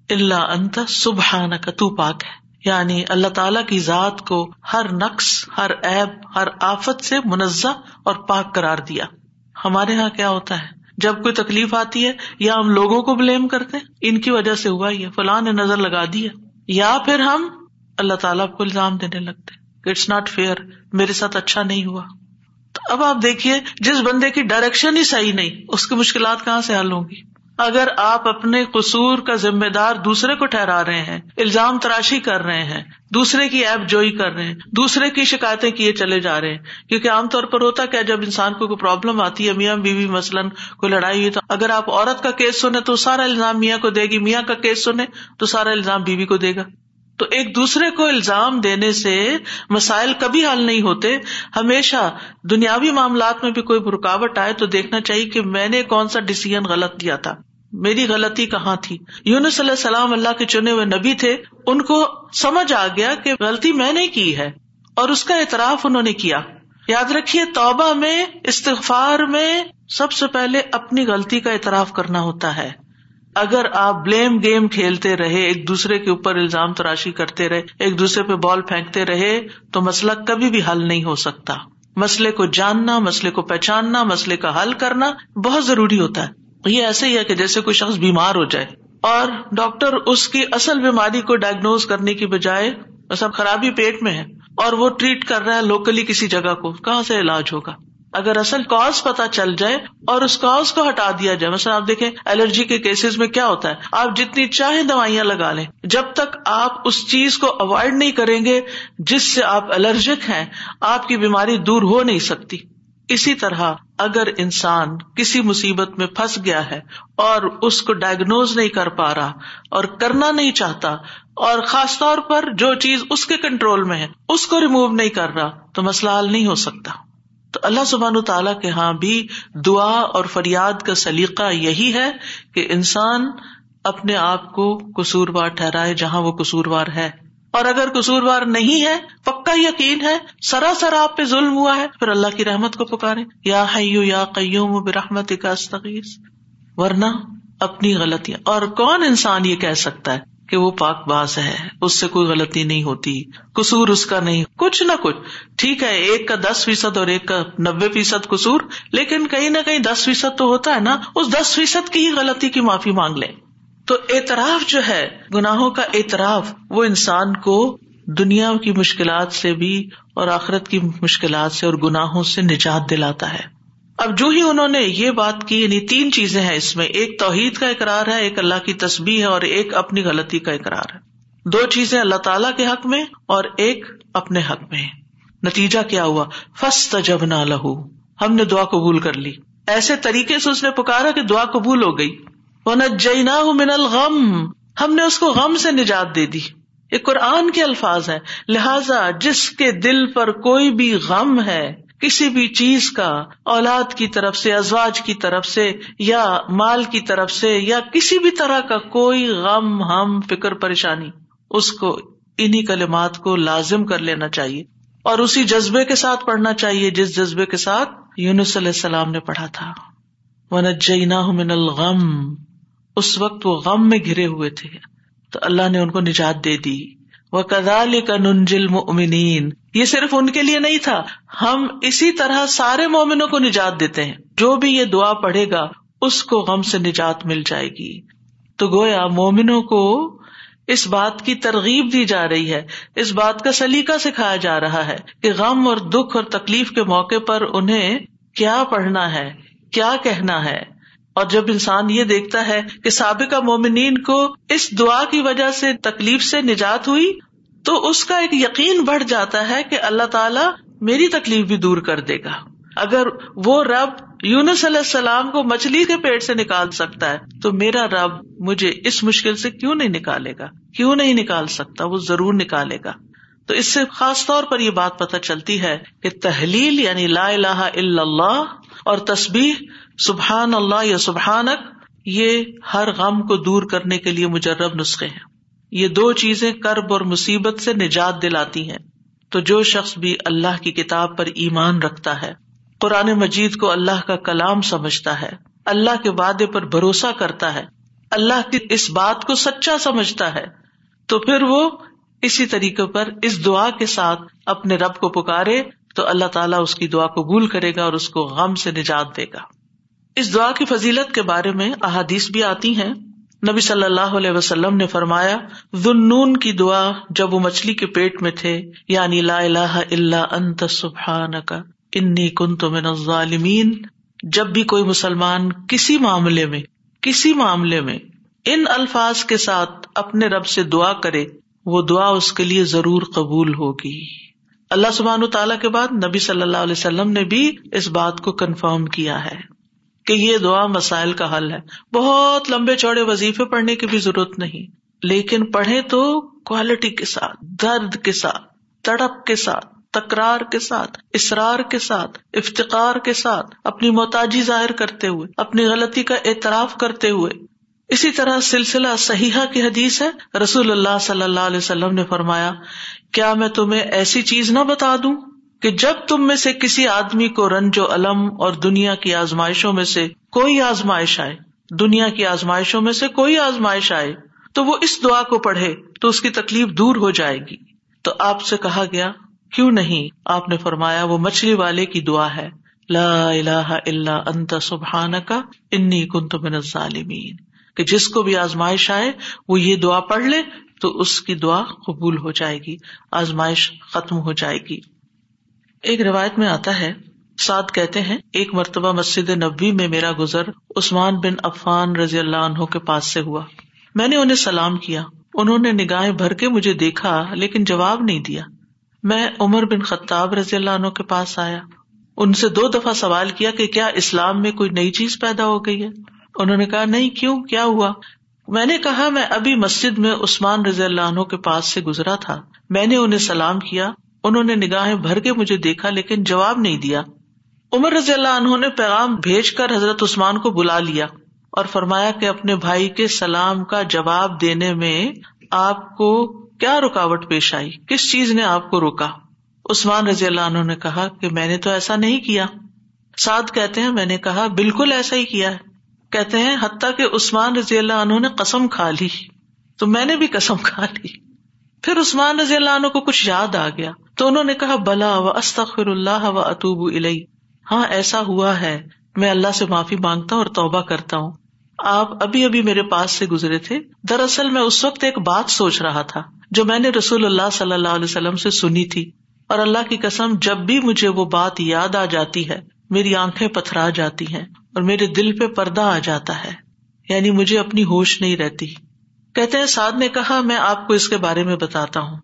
اللہ انت سبحان کا تو پاک ہے۔ یعنی اللہ تعالی کی ذات کو ہر نقص، ہر ایب ہر آفت سے منزہ اور پاک قرار دیا۔ ہمارے یہاں کیا ہوتا ہے؟ جب کوئی تکلیف آتی ہے، یا ہم لوگوں کو بلیم کرتے ان کی وجہ سے ہوا یہ، فلاں نے نظر لگا دی یا پھر ہم اللہ تعالیٰ کو الزام دینے لگتے اٹس ناٹ فیئر میرے ساتھ اچھا نہیں ہوا۔ تو اب آپ دیکھیے، جس بندے کی ڈائریکشن ہی صحیح نہیں، اس کی مشکلات کہاں سے حل ہوں گی؟ اگر آپ اپنے قصور کا ذمہ دار دوسرے کو ٹھہرا رہے ہیں، الزام تراشی کر رہے ہیں، دوسرے کی ایپ جوئی کر رہے ہیں، دوسرے کی شکایتیں کیے چلے جا رہے ہیں، کیونکہ عام طور پر ہوتا کیا، جب انسان کو کوئی پرابلم آتی ہے، میاں بیوی مثلاً کوئی لڑائی ہوئی، تو اگر آپ عورت کا کیس سنیں تو سارا الزام میاں کو دے گی، میاں کا کیس سنیں تو سارا الزام بیوی کو دے گا۔ تو ایک دوسرے کو الزام دینے سے مسائل کبھی حل نہیں ہوتے۔ ہمیشہ دنیاوی معاملات میں بھی کوئی رکاوٹ آئے تو دیکھنا چاہیے کہ میں نے کون سا ڈسیزن غلط کیا تھا۔ میری غلطی کہاں تھی؟ یونس علیہ السلام اللہ کے چنے ہوئے نبی تھے۔ ان کو سمجھ آ گیا کہ غلطی میں نے کی ہے اور اس کا اعتراف انہوں نے کیا۔ یاد رکھیے، توبہ میں، استغفار میں سب سے پہلے اپنی غلطی کا اعتراف کرنا ہوتا ہے۔ اگر آپ بلیم گیم کھیلتے رہے، ایک دوسرے کے اوپر الزام تراشی کرتے رہے، ایک دوسرے پہ بال پھینکتے رہے، تو مسئلہ کبھی بھی حل نہیں ہو سکتا۔ مسئلے کو جاننا، مسئلے کو پہچاننا، مسئلے کا حل کرنا بہت ضروری ہوتا ہے۔ یہ ایسے ہی ہے کہ جیسے کوئی شخص بیمار ہو جائے اور ڈاکٹر اس کی اصل بیماری کو ڈائگنوز کرنے کی بجائے سب خرابی پیٹ میں ہے اور وہ ٹریٹ کر رہا ہے لوکلی کسی جگہ کو، کہاں سے علاج ہوگا؟ اگر اصل کاز پتا چل جائے اور اس کاز کو ہٹا دیا جائے، مثلا آپ دیکھیں الرجی کے کیسز میں کیا ہوتا ہے؟ آپ جتنی چاہے دوائیاں لگا لیں، جب تک آپ اس چیز کو اوائڈ نہیں کریں گے جس سے آپ الرجک ہیں، آپ کی بیماری دور ہو نہیں سکتی۔ اسی طرح اگر انسان کسی مصیبت میں پھنس گیا ہے اور اس کو ڈائگنوز نہیں کر پا رہا اور کرنا نہیں چاہتا اور خاص طور پر جو چیز اس کے کنٹرول میں ہے، اس کو ریمو نہیں کر رہا، تو مسئلہ حل نہیں ہو سکتا۔ تو اللہ سبحان تعالیٰ کے یہاں بھی دعا اور فریاد کا سلیقہ یہی ہے کہ انسان اپنے آپ کو قصوروار ٹھہرائے جہاں وہ قصوروار ہے۔ اور اگر قصوروار نہیں ہے، پکا یقین ہے، سراسر آپ پہ ظلم ہوا ہے، پھر اللہ کی رحمت کو پکارے۔ یا حیو یا قیوم برحمت کا استغیث۔ ورنہ اپنی غلطیاں۔ اور کون انسان یہ کہہ سکتا ہے؟ کہ وہ پاک باز ہے، اس سے کوئی غلطی نہیں ہوتی، قصور اس کا نہیں، کچھ نہ کچھ۔ ٹھیک ہے، ایک کا دس فیصد اور ایک کا نبے فیصد قصور، لیکن کہیں نہ کہیں دس فیصد تو ہوتا ہے نا، اس دس فیصد کی ہی غلطی کی معافی مانگ لیں۔ تو اعتراف جو ہے، گناہوں کا اعتراف، وہ انسان کو دنیا کی مشکلات سے بھی اور آخرت کی مشکلات سے اور گناہوں سے نجات دلاتا ہے۔ اب جو ہی انہوں نے یہ بات کی یعنی تین چیزیں ہیں اس میں، ایک توحید کا اقرار ہے، ایک اللہ کی تصبیح ہے، اور ایک اپنی غلطی کا اقرار ہے۔ دو چیزیں اللہ تعالی کے حق میں اور ایک اپنے حق میں۔ نتیجہ کیا ہوا؟ فسٹ جب نہ لہو۔ ہم نے دعا قبول کر لی۔ ایسے طریقے سے اس نے پکارا کہ دعا قبول ہو گئی۔ وہ نجینا من الغم۔ ہم نے اس کو غم سے نجات دے دی۔ یہ قرآن کے الفاظ ہے لہذا جس کے دل پر کوئی بھی غم ہے کسی بھی چیز کا اولاد کی طرف سے، ازواج کی طرف سے، یا مال کی طرف سے، یا کسی بھی طرح کا کوئی غم، ہم، فکر، پریشانی، اس کو انہیں کلمات کو لازم کر لینا چاہیے۔ اور اسی جذبے کے ساتھ پڑھنا چاہیے جس جذبے کے ساتھ یونس علیہ السلام نے پڑھا تھا۔ ونجینا من الغم۔ اس وقت وہ غم میں گھرے ہوئے تھے۔ تو اللہ نے ان کو نجات دے دی۔ وہ کدال کا ننجل یہ صرف ان کے لیے نہیں تھا، ہم اسی طرح سارے مومنوں کو نجات دیتے ہیں۔ جو بھی یہ دعا پڑھے گا، اس کو غم سے نجات مل جائے گی۔ تو گویا مومنوں کو اس بات کی ترغیب دی جا رہی ہے، اس بات کا سلیقہ سکھایا جا رہا ہے کہ غم اور دکھ اور تکلیف کے موقع پر انہیں کیا پڑھنا ہے، کیا کہنا ہے۔ اور جب انسان یہ دیکھتا ہے کہ سابقہ مومنین کو اس دعا کی وجہ سے تکلیف سے نجات ہوئی تو اس کا ایک یقین بڑھ جاتا ہے کہ اللہ تعالیٰ میری تکلیف بھی دور کر دے گا۔ اگر وہ رب یونس علیہ السلام کو مچھلی کے پیٹ سے نکال سکتا ہے، تو میرا رب مجھے اس مشکل سے کیوں نہیں نکالے گا؟ کیوں نہیں نکال سکتا؟ وہ ضرور نکالے گا۔ تو اس سے خاص طور پر یہ بات پتہ چلتی ہے کہ تحلیل یعنی لا الہ الا اللہ اور تسبیح سبحان اللہ یا سبحانک، یہ ہر غم کو دور کرنے کے لیے مجرب نسخے ہیں۔ یہ دو چیزیں کرب اور مصیبت سے نجات دلاتی ہیں۔ تو جو شخص بھی اللہ کی کتاب پر ایمان رکھتا ہے، قرآن مجید کو اللہ کا کلام سمجھتا ہے، اللہ کے وعدے پر بھروسہ کرتا ہے، اللہ کی اس بات کو سچا سمجھتا ہے، تو پھر وہ اسی طریقے پر اس دعا کے ساتھ اپنے رب کو پکارے، تو اللہ تعالیٰ اس کی دعا قبول کرے گا اور اس کو غم سے نجات دے گا۔ اس دعا کی فضیلت کے بارے میں احادیث بھی آتی ہیں۔ نبی صلی اللہ علیہ وسلم نے فرمایا ذنون کی دعا جب وہ مچھلی کے پیٹ میں تھے یعنی لا الہ الا انت سبحانک، انی کنت من الظالمین، جب بھی کوئی مسلمان کسی معاملے میں، کسی معاملے میں ان الفاظ کے ساتھ اپنے رب سے دعا کرے، وہ دعا اس کے لیے ضرور قبول ہوگی۔ اللہ سبحان تعالیٰ کے بعد نبی صلی اللہ علیہ وسلم نے بھی اس بات کو کنفرم کیا ہے۔ کہ یہ دعا مسائل کا حل ہے۔ بہت لمبے چوڑے وظیفے پڑھنے کی بھی ضرورت نہیں، لیکن پڑھے تو کوالٹی کے ساتھ، درد کے ساتھ، تڑپ کے ساتھ، تکرار کے ساتھ اسرار کے ساتھ، افتقار کے ساتھ، اپنی محتاجی ظاہر کرتے ہوئے، اپنی غلطی کا اعتراف کرتے ہوئے۔ اسی طرح سلسلہ صحیحہ کی حدیث ہے، رسول اللہ صلی اللہ علیہ وسلم نے فرمایا، کیا میں تمہیں ایسی چیز نہ بتا دوں؟ کہ جب تم میں سے کسی آدمی کو رنج و علم اور دنیا کی آزمائشوں میں سے کوئی آزمائش آئے، دنیا کی آزمائشوں میں سے کوئی آزمائش آئے، تو وہ اس دعا کو پڑھے تو اس کی تکلیف دور ہو جائے گی۔ تو آپ سے کہا گیا، کیوں نہیں؟ آپ نے فرمایا، وہ مچھلی والے کی دعا ہے۔ لا الہ الا انت سبحان کا انی کنت من الظالمین۔ کہ جس کو بھی آزمائش آئے، وہ یہ دعا پڑھ لے تو اس کی دعا قبول ہو جائے گی، آزمائش ختم ہو جائے گی۔ ایک روایت میں آتا ہے، سعد کہتے ہیں، ایک مرتبہ مسجد نبی میں میرا گزر عثمان بن عفان رضی اللہ عنہ کے پاس سے ہوا۔ میں نے انہیں سلام کیا۔ انہوں نے نگاہیں بھر کے مجھے دیکھا، لیکن جواب نہیں دیا۔ میں عمر بن خطاب رضی اللہ عنہ کے پاس آیا۔ ان سے دو دفعہ سوال کیا کہ کیا اسلام میں کوئی نئی چیز پیدا ہو گئی ہے؟ انہوں نے کہا، نہیں، کیوں؟ کیا ہوا؟ میں نے کہا، میں ابھی مسجد میں عثمان رضی اللہ عنہ کے پاس سے گزرا تھا۔ میں نے انہیں سلام کیا۔ انہوں نے نگاہیں بھر کے مجھے دیکھا لیکن جواب نہیں دیا۔ عمر رضی اللہ عنہ نے پیغام بھیج کر حضرت عثمان کو بلا لیا اور فرمایا کہ اپنے بھائی کے سلام کا جواب دینے میں آپ کو کیا رکاوٹ پیش آئی؟ کس چیز نے آپ کو روکا؟ عثمان رضی اللہ عنہ نے کہا کہ میں نے تو ایسا نہیں کیا۔ سعد کہتے ہیں، میں نے کہا بالکل ایسا ہی کیا ہے۔ کہتے ہیں، حتیٰ کہ عثمان رضی اللہ عنہ نے قسم کھا لی۔ تو میں نے بھی قسم کھا لی۔ پھر عثمان رضی اللہ عنہ کو کچھ یاد آ گیا تو انہوں نے کہا، بلا و استخر اللہ و اطوب الئی ہاں ایسا ہوا ہے۔ میں اللہ سے معافی مانگتا ہوں اور توبہ کرتا ہوں۔ آپ ابھی ابھی میرے پاس سے گزرے تھے۔ دراصل میں اس وقت ایک بات سوچ رہا تھا جو میں نے رسول اللہ صلی اللہ علیہ وسلم سے سنی تھی۔ اور اللہ کی قسم، جب بھی مجھے وہ بات یاد آ جاتی ہے، میری آنکھیں پتھرا جاتی ہیں اور میرے دل پہ پردہ آ جاتا ہے۔ یعنی مجھے اپنی ہوش نہیں رہتی۔ کہتے ہیں، سعد نے کہا، میں آپ کو اس کے بارے میں بتاتا ہوں۔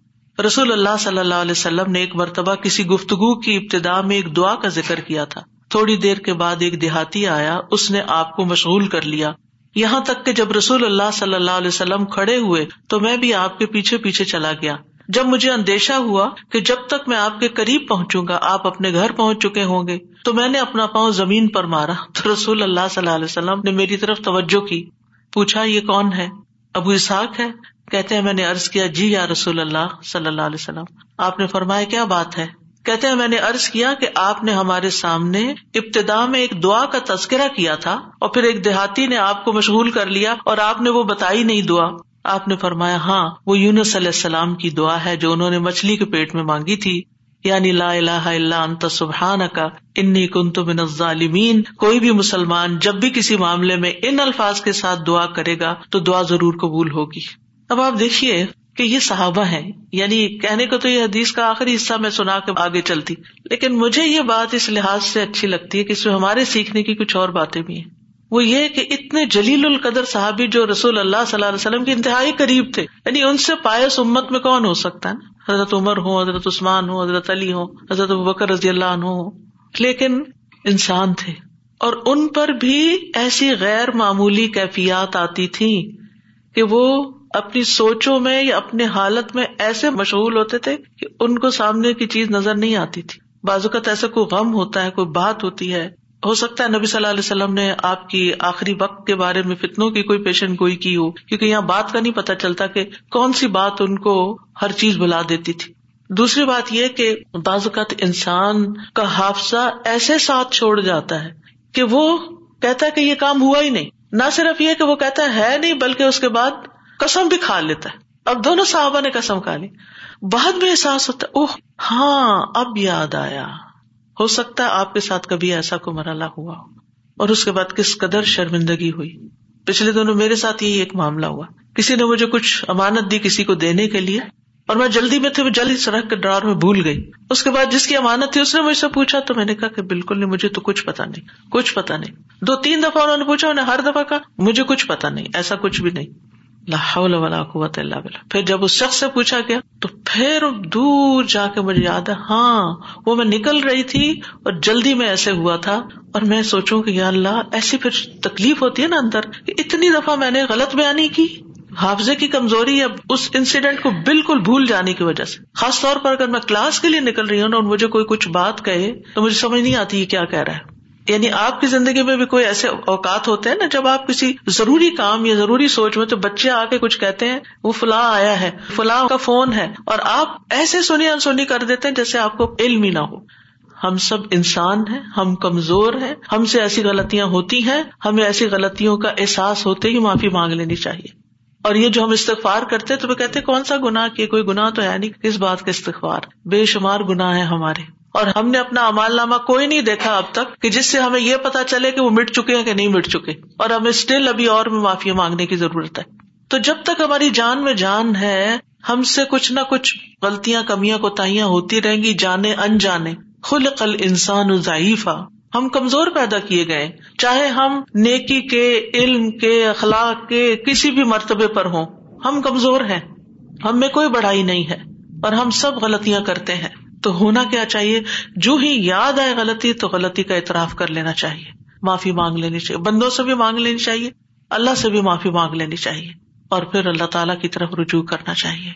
رسول اللہ صلی اللہ علیہ وسلم نے ایک مرتبہ کسی گفتگو کی ابتدا میں ایک دعا کا ذکر کیا تھا۔ تھوڑی دیر کے بعد ایک دیہاتی آیا، اس نے آپ کو مشغول کر لیا۔ یہاں تک کہ جب رسول اللہ صلی اللہ علیہ وسلم کھڑے ہوئے، تو میں بھی آپ کے پیچھے پیچھے چلا گیا۔ جب مجھے اندیشہ ہوا کہ جب تک میں آپ کے قریب پہنچوں گا، آپ اپنے گھر پہنچ چکے ہوں گے، تو میں نے اپنا پاؤں زمین پر مارا۔ تو رسول اللہ صلی اللہ علیہ وسلم نے میری طرف توجہ کی۔ پوچھا، یہ کون ہے؟ ابو اسحاق ہے، کہتے ہیں میں نے ارض کیا جی یا رسول اللہ صلی اللہ علیہ وسلم، آپ نے فرمایا کیا بات ہے؟ کہتے ہیں میں نے ارض کیا کہ آپ نے ہمارے سامنے ابتدا میں ایک دعا کا تذکرہ کیا تھا اور پھر ایک دیہاتی نے آپ کو مشغول کر لیا اور آپ نے وہ بتائی نہیں دعا۔ آپ نے فرمایا ہاں وہ یونس علیہ السلام کی دعا ہے جو انہوں نے مچھلی کے پیٹ میں مانگی تھی۔ یعنی لا الہ الا انت سبحان کا انی کن تو من الظالمین، کوئی بھی مسلمان جب بھی کسی معاملے میں ان الفاظ کے ساتھ دعا کرے گا تو دعا ضرور قبول ہوگی۔ اب آپ دیکھیے کہ یہ صحابہ ہے یعنی کہنے کو تو یہ حدیث کا آخری حصہ میں سنا کے آگے چلتی، لیکن مجھے یہ بات اس لحاظ سے اچھی لگتی ہے کہ اس میں ہمارے سیکھنے کی کچھ اور باتیں بھی ہیں۔ وہ یہ کہ اتنے جلیل القدر صحابی جو رسول اللہ صلی اللہ علیہ وسلم کے انتہائی قریب تھے یعنی ان سے پایس امت میں کون ہو سکتا ہے؟ حضرت عمر ہو حضرت عثمان ہو حضرت علی ہو حضرت بکر رضی اللہ عنہ ہو لیکن انسان تھے۔ اور ان پر بھی ایسی غیر معمولی کیفیات آتی تھی کہ وہ اپنی سوچوں میں یا اپنے حالت میں ایسے مشغول ہوتے تھے کہ ان کو سامنے کی چیز نظر نہیں آتی تھی۔ بازوقت ایسا کوئی غم ہوتا ہے، کوئی بات ہوتی ہے ہو سکتا ہے نبی صلی اللہ علیہ وسلم نے آپ کی آخری وقت کے بارے میں فتنوں کی کوئی پیشن گوئی کی ہو، کیونکہ یہاں بات کا نہیں پتا چلتا کہ کون سی بات ان کو ہر چیز بلا دیتی تھی۔ دوسری بات یہ کہ بعض اوقات انسان کا حادثہ ایسے ساتھ چھوڑ جاتا ہے کہ وہ کہتا ہے کہ یہ کام ہوا ہی نہیں۔ نہ صرف یہ کہ وہ کہتا ہے نہیں، بلکہ اس کے بعد کسم بھی کھا لیتا ہے۔ اب دونوں صحابہ نے کسم کھا لی۔ بعد میں احساس ہوتا ہے، اوہ ہاں اب یاد آیا۔ ہو سکتا ہے آپ کے ساتھ کبھی ایسا کو مرحلہ ہوا اور اس کے بعد کس قدر شرمندگی ہوئی۔ پچھلے دونوں میرے ساتھ یہی ایک معاملہ ہوا۔ کسی نے مجھے کچھ امانت دی کسی کو دینے کے لیے اور میں جلدی میں تھی وہ جلدی سڑک کے ڈرار میں بھول گئی۔ اس کے بعد جس کی امانت تھی اس نے مجھ سے پوچھا تو میں نے کہا کہ بالکل نہیں، مجھے تو کچھ پتا نہیں، کچھ پتا نہیں۔ دو تین دفعہ انہوں نے پوچھا انہیں ہر دفعہ کا مجھے کچھ پتا نہیں، ایسا کچھ بھی نہیں۔ ولا قوت اللہ بلا پھر جب اس شخص سے پوچھا گیا، تو پھر دور جا کے مجھے یاد ہے ہاں وہ میں نکل رہی تھی اور جلدی میں ایسے ہوا تھا۔ اور میں سوچوں کہ یا اللہ، ایسی پھر تکلیف ہوتی ہے نا اندر اتنی دفعہ میں نے غلط بیانی کی۔ حافظے کی کمزوری یا اس انسیڈنٹ کو بالکل بھول جانے کی وجہ سے۔ خاص طور پر اگر میں کلاس کے لیے نکل رہی ہوں اور مجھے کوئی کچھ بات کہے، تو مجھے سمجھ نہیں آتی کیا کہہ رہا ہے۔ یعنی آپ کی زندگی میں بھی کوئی ایسے اوقات ہوتے ہیں نا جب آپ کسی ضروری کام یا ضروری سوچ میں تو بچے آ کے کچھ کہتے ہیں، وہ فلاں آیا ہے، فلاں کا فون ہے، اور آپ ایسے سنی انسونی کر دیتے ہیں جیسے آپ کو علم ہی نہ ہو۔ ہم سب انسان ہیں، ہم کمزور ہیں، ہم سے ایسی غلطیاں ہوتی ہیں، ہمیں ایسی غلطیوں کا احساس ہوتے ہی معافی مانگ لینی چاہیے۔ اور یہ جو ہم استغفار کرتے تو وہ کہتے کون سا گنا کیے؟ کوئی گنا تو ہے نہیں کس بات کا استغفار۔ بے شمار گنا ہے ہمارے۔ اور ہم نے اپنا امال نامہ کوئی نہیں دیکھا اب تک کہ جس سے ہمیں یہ پتا چلے کہ وہ مٹ چکے ہیں کہ نہیں مٹ چکے اور ہمیں اسٹل ابھی اور بھی معافی مانگنے کی ضرورت ہے۔ تو جب تک ہماری جان میں جان ہے، ہم سے کچھ نہ کچھ غلطیاں، کمیاں، کوتاہیاں ہوتی رہیں گی، جانے ان جانے خلق انسان ضعیفہ ہم کمزور پیدا کیے گئے۔ چاہے ہم نیکی کے، علم کے، اخلاق کے کسی بھی مرتبے پر ہوں، ہم کمزور ہیں۔ ہم میں کوئی بڑھائی نہیں ہے اور ہم سب غلطیاں کرتے ہیں۔ تو ہونا کیا چاہیے؟ جو ہی یاد آئے غلطی تو غلطی کا اعتراف کر لینا چاہیے۔ معافی مانگ لینی چاہیے۔ بندوں سے بھی مانگ لینی چاہیے۔ اللہ سے بھی معافی مانگ لینی چاہیے۔ اور پھر اللہ تعالیٰ کی طرف رجوع کرنا چاہیے۔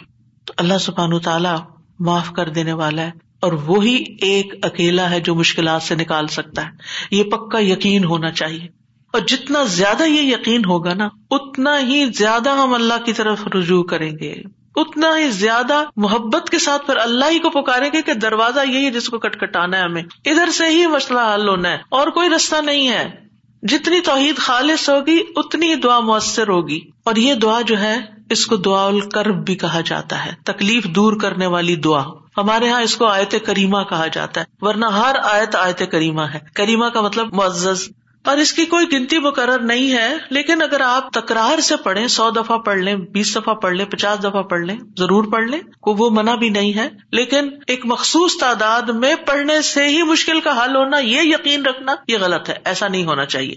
تو اللہ سبحان تعالیٰ معاف کر دینے والا ہے اور وہی ایک اکیلا ہے جو مشکلات سے نکال سکتا ہے۔ یہ پکا یقین ہونا چاہیے۔ اور جتنا زیادہ یہ یقین ہوگا نا، اتنا ہی زیادہ ہم اللہ کی طرف رجوع کریں گے۔ اتنا ہی زیادہ محبت کے ساتھ پھر اللہ ہی کو پکارے گے کہ دروازہ یہی ہے جس کو کٹ کٹانا ہے ہمیں۔ ادھر سے ہی مسئلہ حل ہونا ہے۔ اور کوئی رستہ نہیں ہے۔ جتنی توحید خالص ہوگی، اتنی ہی دعا مؤثر ہوگی۔ اور یہ دعا جو ہے، اس کو دعا الکرب بھی کہا جاتا ہے۔ تکلیف دور کرنے والی دعا۔ ہمارے یہاں اس کو آیت کریمہ کہا جاتا ہے۔ ورنہ ہر آیت آیت کریمہ ہے۔ کریمہ کا مطلب معزز۔ اور اس کی کوئی گنتی مقرر نہیں ہے، لیکن اگر آپ تکرار سے پڑھیں، سو دفعہ پڑھ لیں، بیس دفعہ پڑھ لیں، پچاس دفعہ پڑھ لیں، ضرور پڑھ لیں کو وہ منع بھی نہیں ہے۔ لیکن ایک مخصوص تعداد میں پڑھنے سے ہی مشکل کا حل ہونا، یہ یقین رکھنا، یہ غلط ہے، ایسا نہیں ہونا چاہیے۔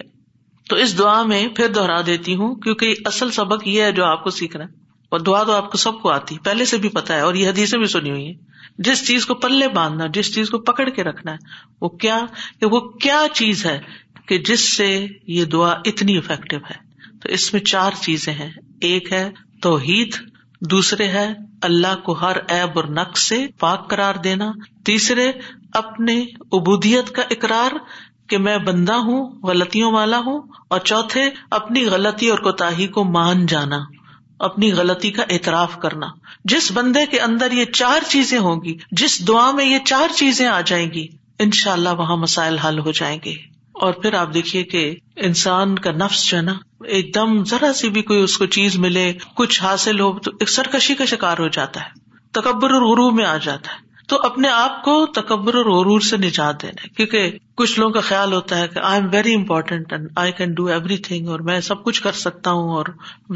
تو اس دعا میں پھر دوہرا دیتی ہوں، کیونکہ اصل سبق یہ ہے جو آپ کو سیکھنا ہے۔ اور دعا تو آپ کو سب کو آتی، پہلے سے بھی پتا ہے، اور یہ حدیثیں بھی سنی ہوئی ہیں۔ جس چیز کو پلے باندھنا، جس چیز کو پکڑ کے رکھنا ہے، وہ کیا، کہ وہ کیا چیز ہے کہ جس سے یہ دعا اتنی افیکٹو ہے۔ تو اس میں چار چیزیں ہیں۔ ایک ہے توحید، دوسرے ہے اللہ کو ہر ایب اور نقص سے پاک قرار دینا۔ تیسرے، اپنے ابودیت کا اقرار کہ میں بندہ ہوں، غلطیوں والا ہوں۔ اور چوتھے، اپنی غلطی اور کوتاہی کو مان جانا، اپنی غلطی کا اعتراف کرنا۔ جس بندے کے اندر یہ چار چیزیں ہوں گی، جس دعا میں یہ چار چیزیں آ جائیں گی ان شاء اللہ وہاں مسائل حل ہو جائیں گے۔ اور پھر آپ دیکھیے کہ انسان کا نفس جو ہے نا، ایک دم ذرا سی بھی کوئی اس کو چیز ملے، کچھ حاصل ہو تو ایک سرکشی کا شکار ہو جاتا ہے، تکبر اور غرو میں آ جاتا ہے۔ تو اپنے آپ کو تکبر اور غرور سے نجات دینا کیونکہ کچھ لوگوں کا خیال ہوتا ہے کہ I am very important and I can do everything اور میں سب کچھ کر سکتا ہوں اور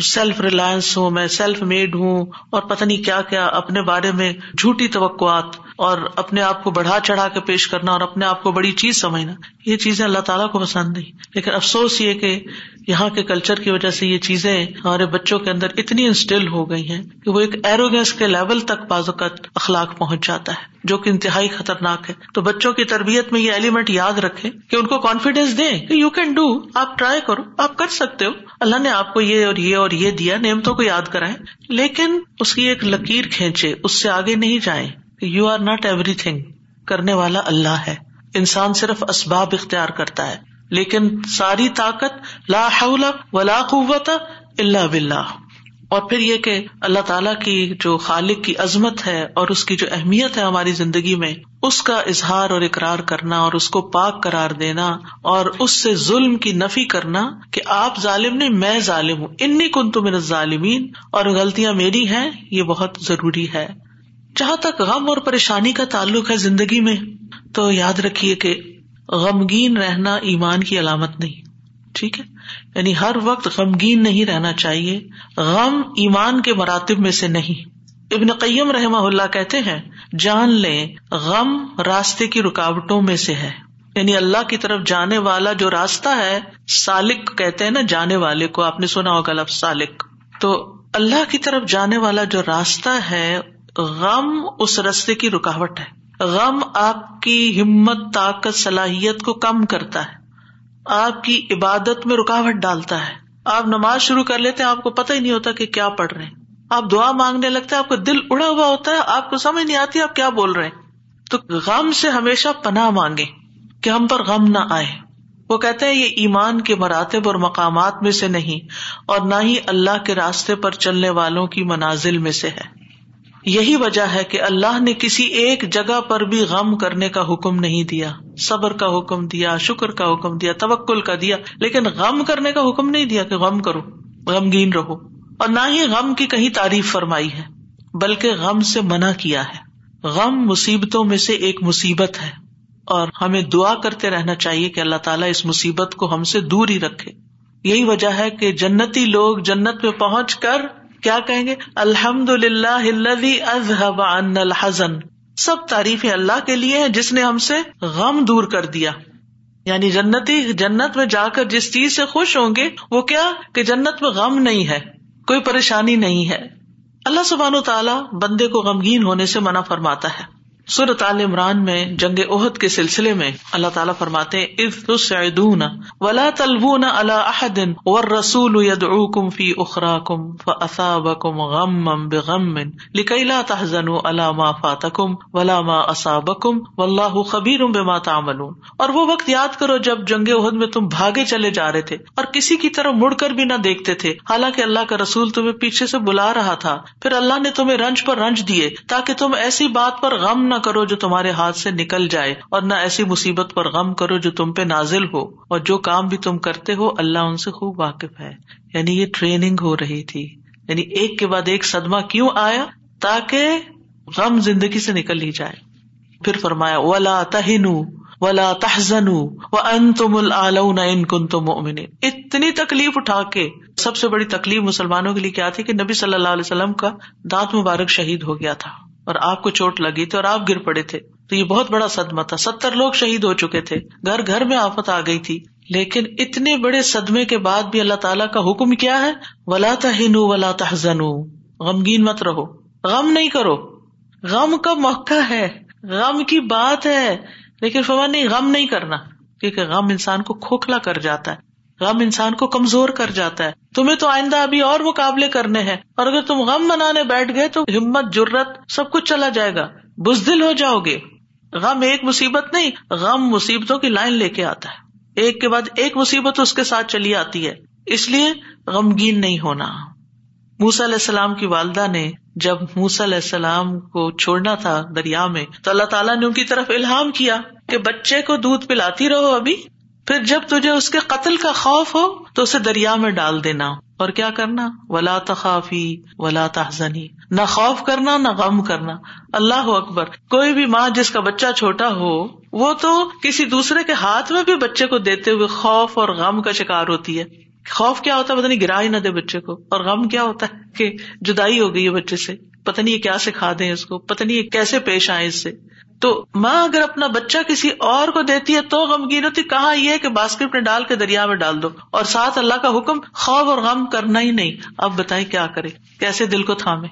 سیلف ریلائنس ہوں، میں سیلف میڈ ہوں اور پتہ نہیں کیا کیا اپنے بارے میں جھوٹی توقعات اور اپنے آپ کو بڑھا چڑھا کے پیش کرنا اور اپنے آپ کو بڑی چیز سمجھنا، یہ چیزیں اللہ تعالیٰ کو پسند نہیں۔ لیکن افسوس یہ کہ یہاں کے کلچر کی وجہ سے یہ چیزیں ہمارے بچوں کے اندر اتنی انسٹل ہو گئی ہیں کہ وہ ایک ایروگینس کے لیول تک بازوقت اخلاق پہنچ جاتا ہے، جو کہ انتہائی خطرناک ہے۔ تو بچوں کی تربیت میں یہ ایلیمنٹ یاد رکھے کہ ان کو کانفیڈینس دیں کہ یو کین ڈو آپ ٹرائی کرو، آپ کر سکتے ہو۔ اللہ نے آپ کو یہ اور یہ اور یہ دیا، نعمتوں کو یاد کرائے لیکن اس کی ایک لکیر کھینچے اس سے آگے نہیں جائیں۔ You are not everything کرنے والا اللہ ہے۔ انسان صرف اسباب اختیار کرتا ہے۔ لیکن ساری طاقت لا حول ولا قوت اللہ بلّہ اور پھر یہ کہ اللہ تعالیٰ کی جو خالق کی عظمت ہے اور اس کی جو اہمیت ہے ہماری زندگی میں، اس کا اظہار اور اقرار کرنا اور اس کو پاک قرار دینا اور اس سے ظلم کی نفی کرنا کہ آپ ظالم نہیں، میں ظالم ہوں۔ انی کن تو میرا ظالمین اور غلطیاں میری ہیں، یہ بہت ضروری ہے۔ جہاں تک غم اور پریشانی کا تعلق ہے زندگی میں، تو یاد رکھیے کہ غمگین رہنا ایمان کی علامت نہیں۔ ٹھیک ہے؟ یعنی ہر وقت غمگین نہیں رہنا چاہیے۔ غم ایمان کے مراتب میں سے نہیں۔ ابن قیم رحم اللہ کہتے ہیں، جان لیں، غم راستے کی رکاوٹوں میں سے ہے۔ یعنی اللہ کی طرف جانے والا جو راستہ ہے، سالک کہتے ہیں نا، جانے والے کو، آپ نے سنا ہوگا لفظ سالک۔ تو اللہ کی طرف جانے والا جو راستہ ہے غم اس رستے کی رکاوٹ ہے۔ غم آپ کی ہمت، طاقت، صلاحیت کو کم کرتا ہے۔ آپ کی عبادت میں رکاوٹ ڈالتا ہے۔ آپ نماز شروع کر لیتے آپ کو پتہ ہی نہیں ہوتا کہ کیا پڑھ رہے ہیں۔ آپ دعا مانگنے لگتے ہیں، آپ کا دل اڑا ہوا ہوتا ہے، آپ کو سمجھ نہیں آتی آپ کیا بول رہے ہیں۔ تو غم سے ہمیشہ پناہ مانگے کہ ہم پر غم نہ آئے۔ وہ کہتے ہیں، یہ ایمان کے مراتب اور مقامات میں سے نہیں اور نہ ہی اللہ کے راستے پر چلنے والوں کی منازل میں سے ہے۔ یہی وجہ ہے کہ اللہ نے کسی ایک جگہ پر بھی غم کرنے کا حکم نہیں دیا، صبر کا حکم دیا، شکر کا حکم دیا، توکل کا دیا، لیکن غم کرنے کا حکم نہیں دیا کہ غم کرو، غمگین رہو۔ اور نہ ہی غم کی کہیں تعریف فرمائی ہے، بلکہ غم سے منع کیا ہے۔ غم مصیبتوں میں سے ایک مصیبت ہے۔ اور ہمیں دعا کرتے رہنا چاہیے کہ اللہ تعالیٰ اس مصیبت کو ہم سے دور ہی رکھے۔ یہی وجہ ہے کہ جنتی لوگ جنت میں پہنچ کر کیا کہیں گے؟ الحمد للہ اذهب عنا الحزن۔ سب تعریف اللہ کے لیے جس نے ہم سے غم دور کر دیا۔ یعنی جنتی، جنت میں جا کر جس چیز سے خوش ہوں گے، وہ کیا؟ کہ جنت میں غم نہیں ہے، کوئی پریشانی نہیں ہے۔ اللہ سبحان و تعالیٰ بندے کو غمگین ہونے سے منع فرماتا ہے۔ سورت عال عمران میں، جنگ عہد کے سلسلے میں اللہ تعالیٰ فرماتے ولا تلبون اللہ رسول فی اخرا کم فصاب غم بغم لکیلا تحزن اللہ ما فاتکم ولا ما اصابکم واللہ خبیر بما تعملون۔ اور وہ وقت یاد کرو جب جنگ عہد میں تم بھاگے چلے جا رہے تھے اور کسی کی طرف مڑ کر بھی نہ دیکھتے تھے۔ حالانکہ اللہ کا رسول تمہیں پیچھے سے بلا رہا تھا۔ پھر اللہ نے تمہیں رنج پر رنج دیے تاکہ تم ایسی بات پر غم نہ کرو جو تمہارے ہاتھ سے نکل جائے اور نہ ایسی مصیبت پر غم کرو جو تم پہ نازل ہو اور جو کام بھی تم کرتے ہو، اللہ ان سے خوب واقف ہے۔ یعنی یہ ٹریننگ ہو رہی تھی۔ یعنی ایک کے بعد ایک صدمہ کیوں آیا؟ تاکہ غم زندگی سے نکل ہی جائے۔ پھر فرمایا، ولا تہن ولا تحزن و ان تم ان کن تم اتنی تکلیف اٹھا کے سب سے بڑی تکلیف مسلمانوں کے لیے کیا تھی کہ نبی صلی اللہ علیہ وسلم کا دانت مبارک شہید ہو گیا تھا۔ اور آپ کو چوٹ لگی تھی اور آپ گر پڑے تھے۔ تو یہ بہت بڑا صدمہ تھا۔ ستر لوگ شہید ہو چکے تھے۔ گھر گھر میں آفت آ گئی تھی۔ لیکن اتنے بڑے صدمے کے بعد بھی اللہ تعالیٰ کا حکم کیا ہے؟ ولا تہن ولا تحزن غمگین مت رہو۔ غم نہیں کرو۔ غم کا موقع ہے۔ غم کی بات ہے۔ لیکن فوا نہیں، غم نہیں کرنا۔ کیونکہ غم انسان کو کھوکھلا کر جاتا ہے۔ غم انسان کو کمزور کر جاتا ہے۔ تمہیں تو آئندہ ابھی اور مقابلے کرنے ہیں۔ اور اگر تم غم منانے بیٹھ گئے تو ہمت جرت سب کچھ چلا جائے گا۔ بزدل ہو جاؤ گے۔ غم ایک مصیبت نہیں، غم مصیبتوں کی لائن لے کے آتا ہے۔ ایک کے بعد ایک مصیبت اس کے ساتھ چلی آتی ہے۔ اس لیے غمگین نہیں ہونا۔ موسا علیہ السلام کی والدہ نے جب موس علیہ السلام کو چھوڑنا تھا دریا میں، تو اللہ تعالیٰ نے ان کی طرف الہام کیا کہ بچے کو دودھ پلاتی رہو ابھی۔ پھر جب تجھے اس کے قتل کا خوف ہو تو اسے دریا میں ڈال دینا اور کیا کرنا؟ ولا تخافی ولا تحزنی نہ خوف کرنا، نہ غم کرنا۔ اللہ اکبر۔ کوئی بھی ماں جس کا بچہ چھوٹا ہو، وہ تو کسی دوسرے کے ہاتھ میں بھی بچے کو دیتے ہوئے خوف اور غم کا شکار ہوتی ہے۔ خوف کیا ہوتا ہے؟ پتا نہیں گرا ہی نہ دے بچے کو۔ اور غم کیا ہوتا ہے؟ کہ جدائی ہو گئی ہے بچے سے۔ پتا نہیں یہ کیا سکھا دیں اس کو۔ پتا نہیں یہ کیسے پیش آئے اس سے۔ تو ماں اگر اپنا بچہ کسی اور کو دیتی ہے تو غمگین ہوتی، کہاں یہ کہ باسکٹ میں ڈال کے دریا میں ڈال دو؟ اور ساتھ اللہ کا حکم، خوف اور غم کرنا ہی نہیں۔ اب بتائیں کیا کرے کیسے دل کو تھامے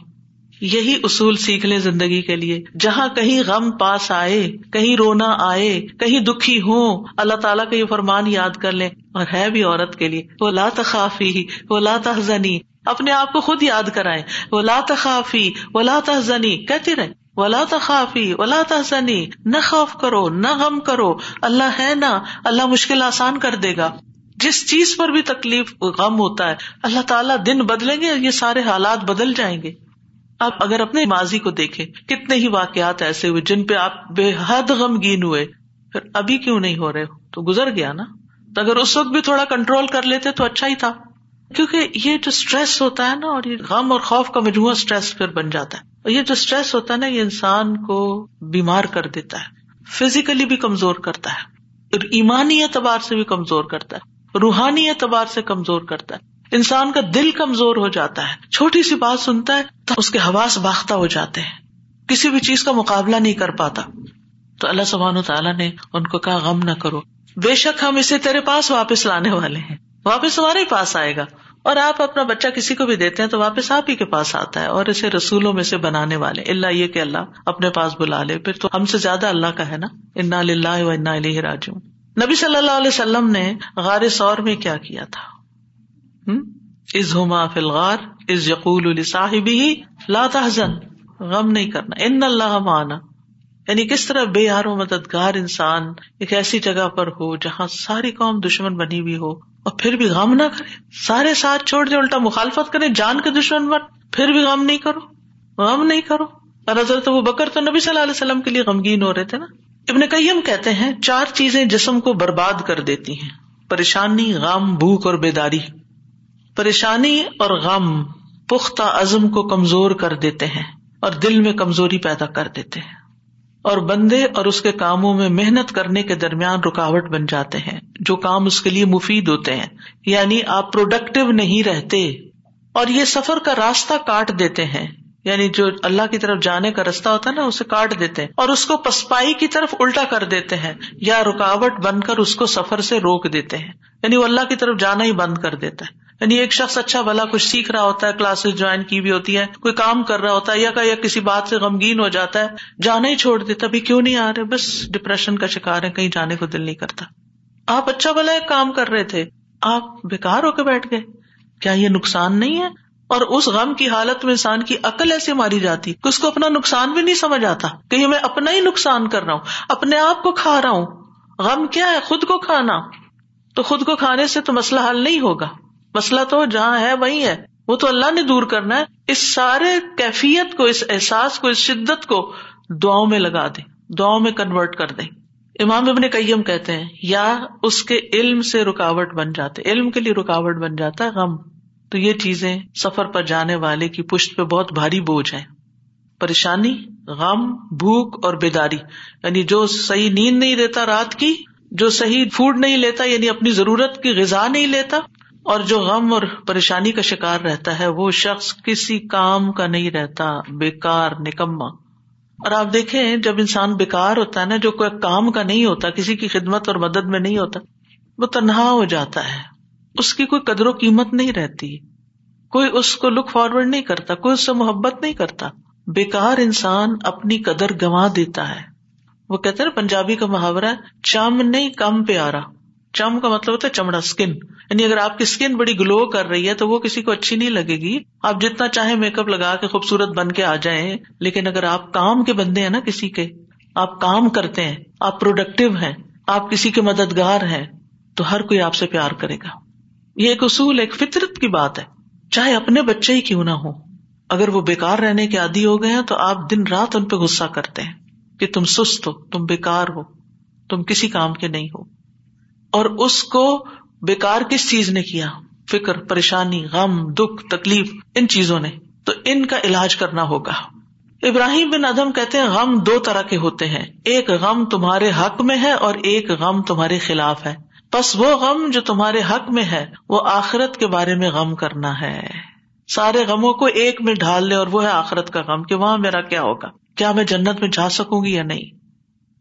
یہی اصول سیکھ لیں زندگی کے لیے۔ جہاں کہیں غم پاس آئے، کہیں رونا آئے، کہیں دکھی ہو اللہ تعالیٰ کا یہ فرمان یاد کر لیں۔ اور ہے بھی عورت کے لیے۔ وہ لا تخافی، وہ لا تحزنی۔ اپنے آپ کو خود یاد کرائے وہ لا تخافی، وہ لا تحزنی۔ کہتے رہے ولا تخافی، ولا تحسنی نہ خوف کرو، نہ غم کرو، اللہ ہے نا، اللہ مشکل آسان کر دے گا۔ جس چیز پر بھی تکلیف، غم ہوتا ہے، اللہ تعالیٰ دن بدلیں گے، یہ سارے حالات بدل جائیں گے۔ آپ اگر اپنے ماضی کو دیکھیں، کتنے ہی واقعات ایسے ہوئے جن پہ آپ بے حد غمگین ہوئے۔ پھر ابھی کیوں نہیں ہو رہے ہو؟ تو گزر گیا نا۔ تو اگر اس وقت بھی تھوڑا کنٹرول کر لیتے تو اچھا ہی تھا۔ کیونکہ یہ جو اسٹریس ہوتا ہے نا، اور یہ غم اور خوف کا مجموعہ اسٹریس پھر بن جاتا ہے۔ اور یہ جو اسٹریس ہوتا ہے نا، یہ انسان کو بیمار کر دیتا ہے فزیکلی بھی کمزور کرتا ہے، اور ایمانی اعتبار سے بھی کمزور کرتا ہے، روحانی اعتبار سے کمزور کرتا ہے۔ انسان کا دل کمزور ہو جاتا ہے، چھوٹی سی بات سنتا ہے تو اس کے حواس باختہ ہو جاتے ہیں۔ کسی بھی چیز کا مقابلہ نہیں کر پاتا۔ تو اللہ سبحان و تعالیٰ نے ان کو کہا، غم نہ کرو۔ بے شک ہم اسے تیرے پاس واپس لانے والے ہیں۔ واپس ہمارے پاس آئے گا۔ اور آپ اپنا بچہ کسی کو بھی دیتے ہیں تو واپس آپ ہی کے پاس آتا ہے اور اسے رسولوں میں سے بنانے والے اللہ یہ کہ اللہ اپنے پاس بلا لے۔ پھر تو ہم سے زیادہ اللہ کا ہے نا۔ انا اللہ و انا راجو نبی صلی اللہ علیہ وسلم نے غار سور میں کیا کیا تھا؟ از ہما فلغار از یقول صاحب ہی تحزن۔ غم نہیں کرنا۔ ان اللہ مانا یعنی کس طرح بے یار و مددگار انسان ایک ایسی جگہ پر ہو جہاں ساری قوم دشمن بنی ہوئی ہو اور پھر بھی غم نہ کرے؟ سارے ساتھ چھوڑ دے، الٹا مخالفت کرے، جان کے دشمن بن، پھر بھی غم نہیں کرو، غم نہیں کرو۔ اور حضرت وہ بکر تو نبی صلی اللہ علیہ وسلم کے لیے غمگین ہو رہے تھے نا؟ ابن کئیم کہتے ہیں، چار چیزیں جسم کو برباد کر دیتی ہیں۔ پریشانی، غم، بھوک اور بیداری۔ پریشانی اور غم پختہ عزم کو کمزور کر دیتے ہیں اور دل میں کمزوری پیدا کر دیتے ہیں۔ اور بندے اور اس کے کاموں میں محنت کرنے کے درمیان رکاوٹ بن جاتے ہیں، جو کام اس کے لیے مفید ہوتے ہیں۔ یعنی آپ پروڈکٹیو نہیں رہتے۔ اور یہ سفر کا راستہ کاٹ دیتے ہیں۔ یعنی جو اللہ کی طرف جانے کا راستہ ہوتا ہے نا، اسے کاٹ دیتے ہیں۔ اور اس کو پسپائی کی طرف الٹا کر دیتے ہیں، یا رکاوٹ بن کر اس کو سفر سے روک دیتے ہیں۔ یعنی وہ اللہ کی طرف جانا ہی بند کر دیتا ہے۔ یعنی ایک شخص اچھا بھلا کچھ سیکھ رہا ہوتا ہے کلاسز جوائن کی بھی ہوتی ہے کوئی کام کر رہا ہوتا ہے، یا یا کسی بات سے غمگین ہو جاتا ہے، جانا ہی چھوڑ دیتا ابھی کیوں نہیں آ رہے؟ بس ڈپریشن کا شکار ہے کہیں جانے کو دل نہیں کرتا۔ آپ اچھا بھلا ایک کام کر رہے تھے، آپ بےکار ہو کے بیٹھ گئے۔ کیا یہ نقصان نہیں ہے؟ اور اس غم کی حالت میں انسان کی عقل ایسے ماری جاتی کہ اس کو اپنا نقصان بھی نہیں سمجھ آتا کہ میں اپنا ہی نقصان کر رہا ہوں، اپنے آپ کو کھا رہا ہوں۔ غم کیا ہے؟ خود کو کھانا۔ تو خود کو کھانے سے تو مسئلہ حل نہیں ہوگا۔ مسئلہ تو جہاں ہے وہی ہے۔ وہ تو اللہ نے دور کرنا ہے۔ اس سارے کیفیت کو، اس احساس کو، اس شدت کو دعاؤں میں لگا دیں۔ دعاؤں میں کنورٹ کر دیں۔ امام ابن کئیم کہتے ہیں، یا اس کے علم سے رکاوٹ بن جاتے۔ علم کے لیے رکاوٹ بن جاتا ہے غم۔ تو یہ چیزیں سفر پر جانے والے کی پشت پہ بہت بھاری بوجھ ہے پریشانی، غم، بھوک اور بیداری۔ یعنی جو صحیح نیند نہیں لیتا رات کی، جو صحیح فوڈ نہیں لیتا یعنی اپنی ضرورت کی غذا نہیں لیتا اور جو غم اور پریشانی کا شکار رہتا ہے، وہ شخص کسی کام کا نہیں رہتا بےکار نکما اور آپ دیکھیں، جب انسان بےکار ہوتا ہے نا، جو کوئی کام کا نہیں ہوتا، کسی کی خدمت اور مدد میں نہیں ہوتا، وہ تنہا ہو جاتا ہے۔ اس کی کوئی قدر و قیمت نہیں رہتی۔ کوئی اس کو لک فارورڈ نہیں کرتا، کوئی اس سے محبت نہیں کرتا۔ بیکار انسان اپنی قدر گنوا دیتا ہے۔ وہ کہتے ہیں پنجابی کا محاورہ چم نہیں کم پیارا چم کا مطلب ہوتا ہے چمڑا اسکن یعنی اگر آپ کی اسکن بڑی گلو کر رہی ہے تو وہ کسی کو اچھی نہیں لگے گی۔ آپ جتنا چاہے میک اپ لگا کے خوبصورت بن کے آ جائیں، لیکن اگر آپ کام کے بندے ہیں نا کسی کے، آپ کام کرتے ہیں، آپ پروڈکٹیو ہیں، آپ کسی کے مددگار ہیں، تو ہر کوئی آپ سے پیار کرے گا۔ یہ ایک اصول، ایک فطرت کی بات ہے۔ چاہے اپنے بچے ہی کیوں نہ ہو اگر وہ بےکار رہنے کے عادی ہو گئے ہیں تو آپ دن رات ان پہ غصہ کرتے ہیں کہ تم سست ہو، تم بےکار ہو، تم کسی کام کے نہیں ہو۔ اور اس کو بےکار کس چیز نے کیا؟ فکر، پریشانی، غم، دکھ، تکلیف، ان چیزوں نے۔ تو ان کا علاج کرنا ہوگا۔ ابراہیم بن ادم کہتے ہیں، غم دو طرح کے ہوتے ہیں۔ ایک غم تمہارے حق میں ہے اور ایک غم تمہارے خلاف ہے۔ بس وہ غم جو تمہارے حق میں ہے، وہ آخرت کے بارے میں غم کرنا ہے۔ سارے غموں کو ایک میں ڈھال لے اور وہ ہے آخرت کا غم کہ وہاں میرا کیا ہوگا؟ کیا میں جنت میں جا سکوں گی یا نہیں؟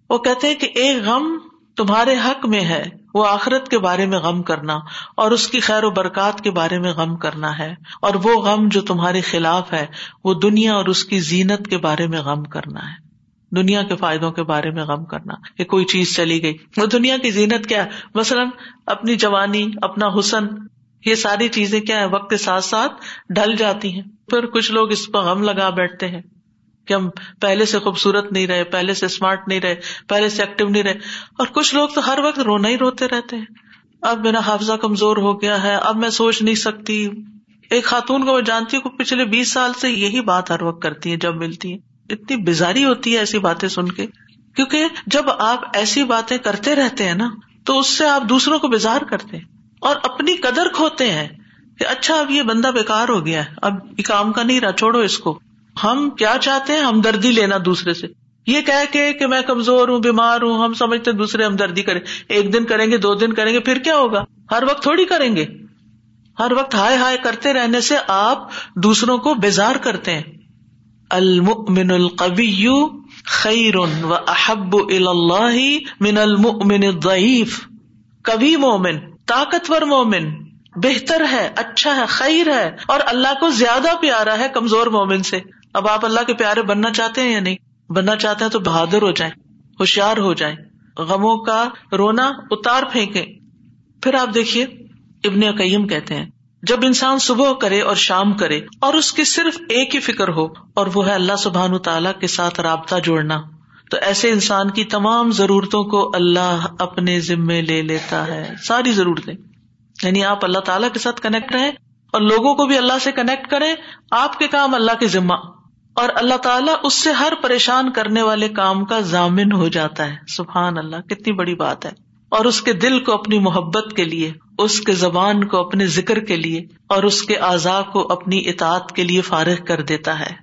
وہ کہتے ہیں کہ ایک غم تمہارے حق میں ہے وہ آخرت کے بارے میں غم کرنا اور اس کی خیر و برکات کے بارے میں غم کرنا ہے اور وہ غم جو تمہارے خلاف ہے، وہ دنیا اور اس کی زینت کے بارے میں غم کرنا ہے۔ دنیا کے فائدوں کے بارے میں غم کرنا کہ کوئی چیز چلی گئی۔ وہ دنیا کی زینت کیا ہے؟ مثلاً اپنی جوانی، اپنا حسن، یہ ساری چیزیں کیا ہے وقت کے ساتھ ساتھ ڈھل جاتی ہیں۔ پھر کچھ لوگ اس پر غم لگا بیٹھتے ہیں۔ کہ ہم پہلے سے خوبصورت نہیں رہے، پہلے سے اسمارٹ نہیں رہے، پہلے سے ایکٹیو نہیں رہے۔ اور کچھ لوگ تو ہر وقت رونا ہی روتے رہتے ہیں۔ اب میرا حافظہ کمزور ہو گیا ہے، اب میں سوچ نہیں سکتی۔ ایک خاتون کو میں جانتی ہوں پچھلے بیس سال سے یہی بات ہر وقت کرتی ہے جب ملتی ہے اتنی بزاری ہوتی ہے ایسی باتیں سن کے۔ کیونکہ جب آپ ایسی باتیں کرتے رہتے ہیں نا، تو اس سے آپ دوسروں کو بےزار کرتے ہیں۔ اور اپنی قدر کھوتے ہیں کہ اچھا اب یہ بندہ بےکار ہو گیا ہے، اب یہ کام کا نہیں رہا، چھوڑو اس کو۔ ہم کیا چاہتے ہیں؟ ہمدردی لینا دوسرے سے۔ یہ کہہ کے کہ میں کمزور ہوں، بیمار ہوں، ہم سمجھتے دوسرے ہمدردی کریں۔ ایک دن کریں گے، دو دن کریں گے، پھر کیا ہوگا؟ ہر وقت تھوڑی کریں گے۔ ہر وقت ہائے ہائے کرتے رہنے سے آپ دوسروں کو بیزار کرتے ہیں۔ المؤمن القوی خیر و احب اللہ من المؤمن الضعیف۔ کبھی مومن، طاقتور مومن، بہتر ہے اچھا ہے، خیر ہے اور اللہ کو زیادہ پیارا ہے کمزور مومن سے۔ اب آپ اللہ کے پیارے بننا چاہتے ہیں یا نہیں؟ بننا چاہتے ہیں تو بہادر ہو جائیں، ہوشیار ہو جائیں، غموں کا رونا اتار پھینکے پھر آپ دیکھیے، ابن قیم کہتے ہیں، جب انسان صبح کرے اور شام کرے اور اس کی صرف ایک ہی فکر ہو اور وہ ہے اللہ سبحان تعالیٰ کے ساتھ رابطہ جوڑنا، تو ایسے انسان کی تمام ضرورتوں کو اللہ اپنے ذمے لے لیتا ہے۔ ساری ضرورتیں۔ یعنی آپ اللہ تعالیٰ کے ساتھ کنیکٹ رہیں اور لوگوں کو بھی اللہ سے کنیکٹ کریں، آپ کے کام اللہ کے ذمہ۔ اور اللہ تعالیٰ اس سے ہر پریشان کرنے والے کام کا ضامن ہو جاتا ہے۔ سبحان اللہ، کتنی بڑی بات ہے۔ اور اس کے دل کو اپنی محبت کے لیے، اس کے زبان کو اپنے ذکر کے لیے، اور اس کے اعضاء کو اپنی اطاعت کے لیے فارغ کر دیتا ہے۔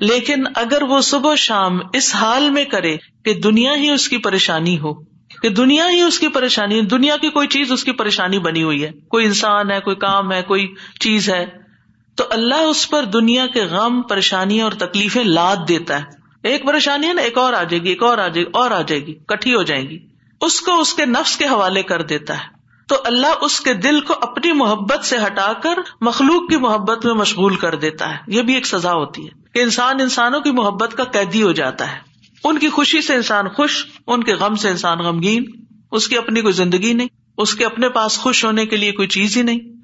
لیکن اگر وہ صبح شام اس حال میں کرے کہ دنیا ہی اس کی پریشانی ہو، کہ دنیا ہی اس کی پریشانی، دنیا کی کوئی چیز اس کی پریشانی بنی ہوئی ہے۔ کوئی انسان ہے، کوئی کام ہے، کوئی چیز ہے۔ تو اللہ اس پر دنیا کے غم، پریشانیاں اور تکلیفیں لاد دیتا ہے۔ ایک پریشانی ہے نا، ایک اور آ جائے گی، ایک اور آ جائے گی، اور آ جائے گی، کٹھی ہو جائے گی۔ اس کو اس کے نفس کے حوالے کر دیتا ہے۔ تو اللہ اس کے دل کو اپنی محبت سے ہٹا کر مخلوق کی محبت میں مشغول کر دیتا ہے۔ یہ بھی ایک سزا ہوتی ہے کہ انسان انسانوں کی محبت کا قیدی ہو جاتا ہے۔ ان کی خوشی سے انسان خوش، ان کے غم سے انسان غمگین۔ اس کی اپنی کوئی زندگی نہیں، اس کے اپنے پاس خوش ہونے کے لیے کوئی چیز ہی نہیں۔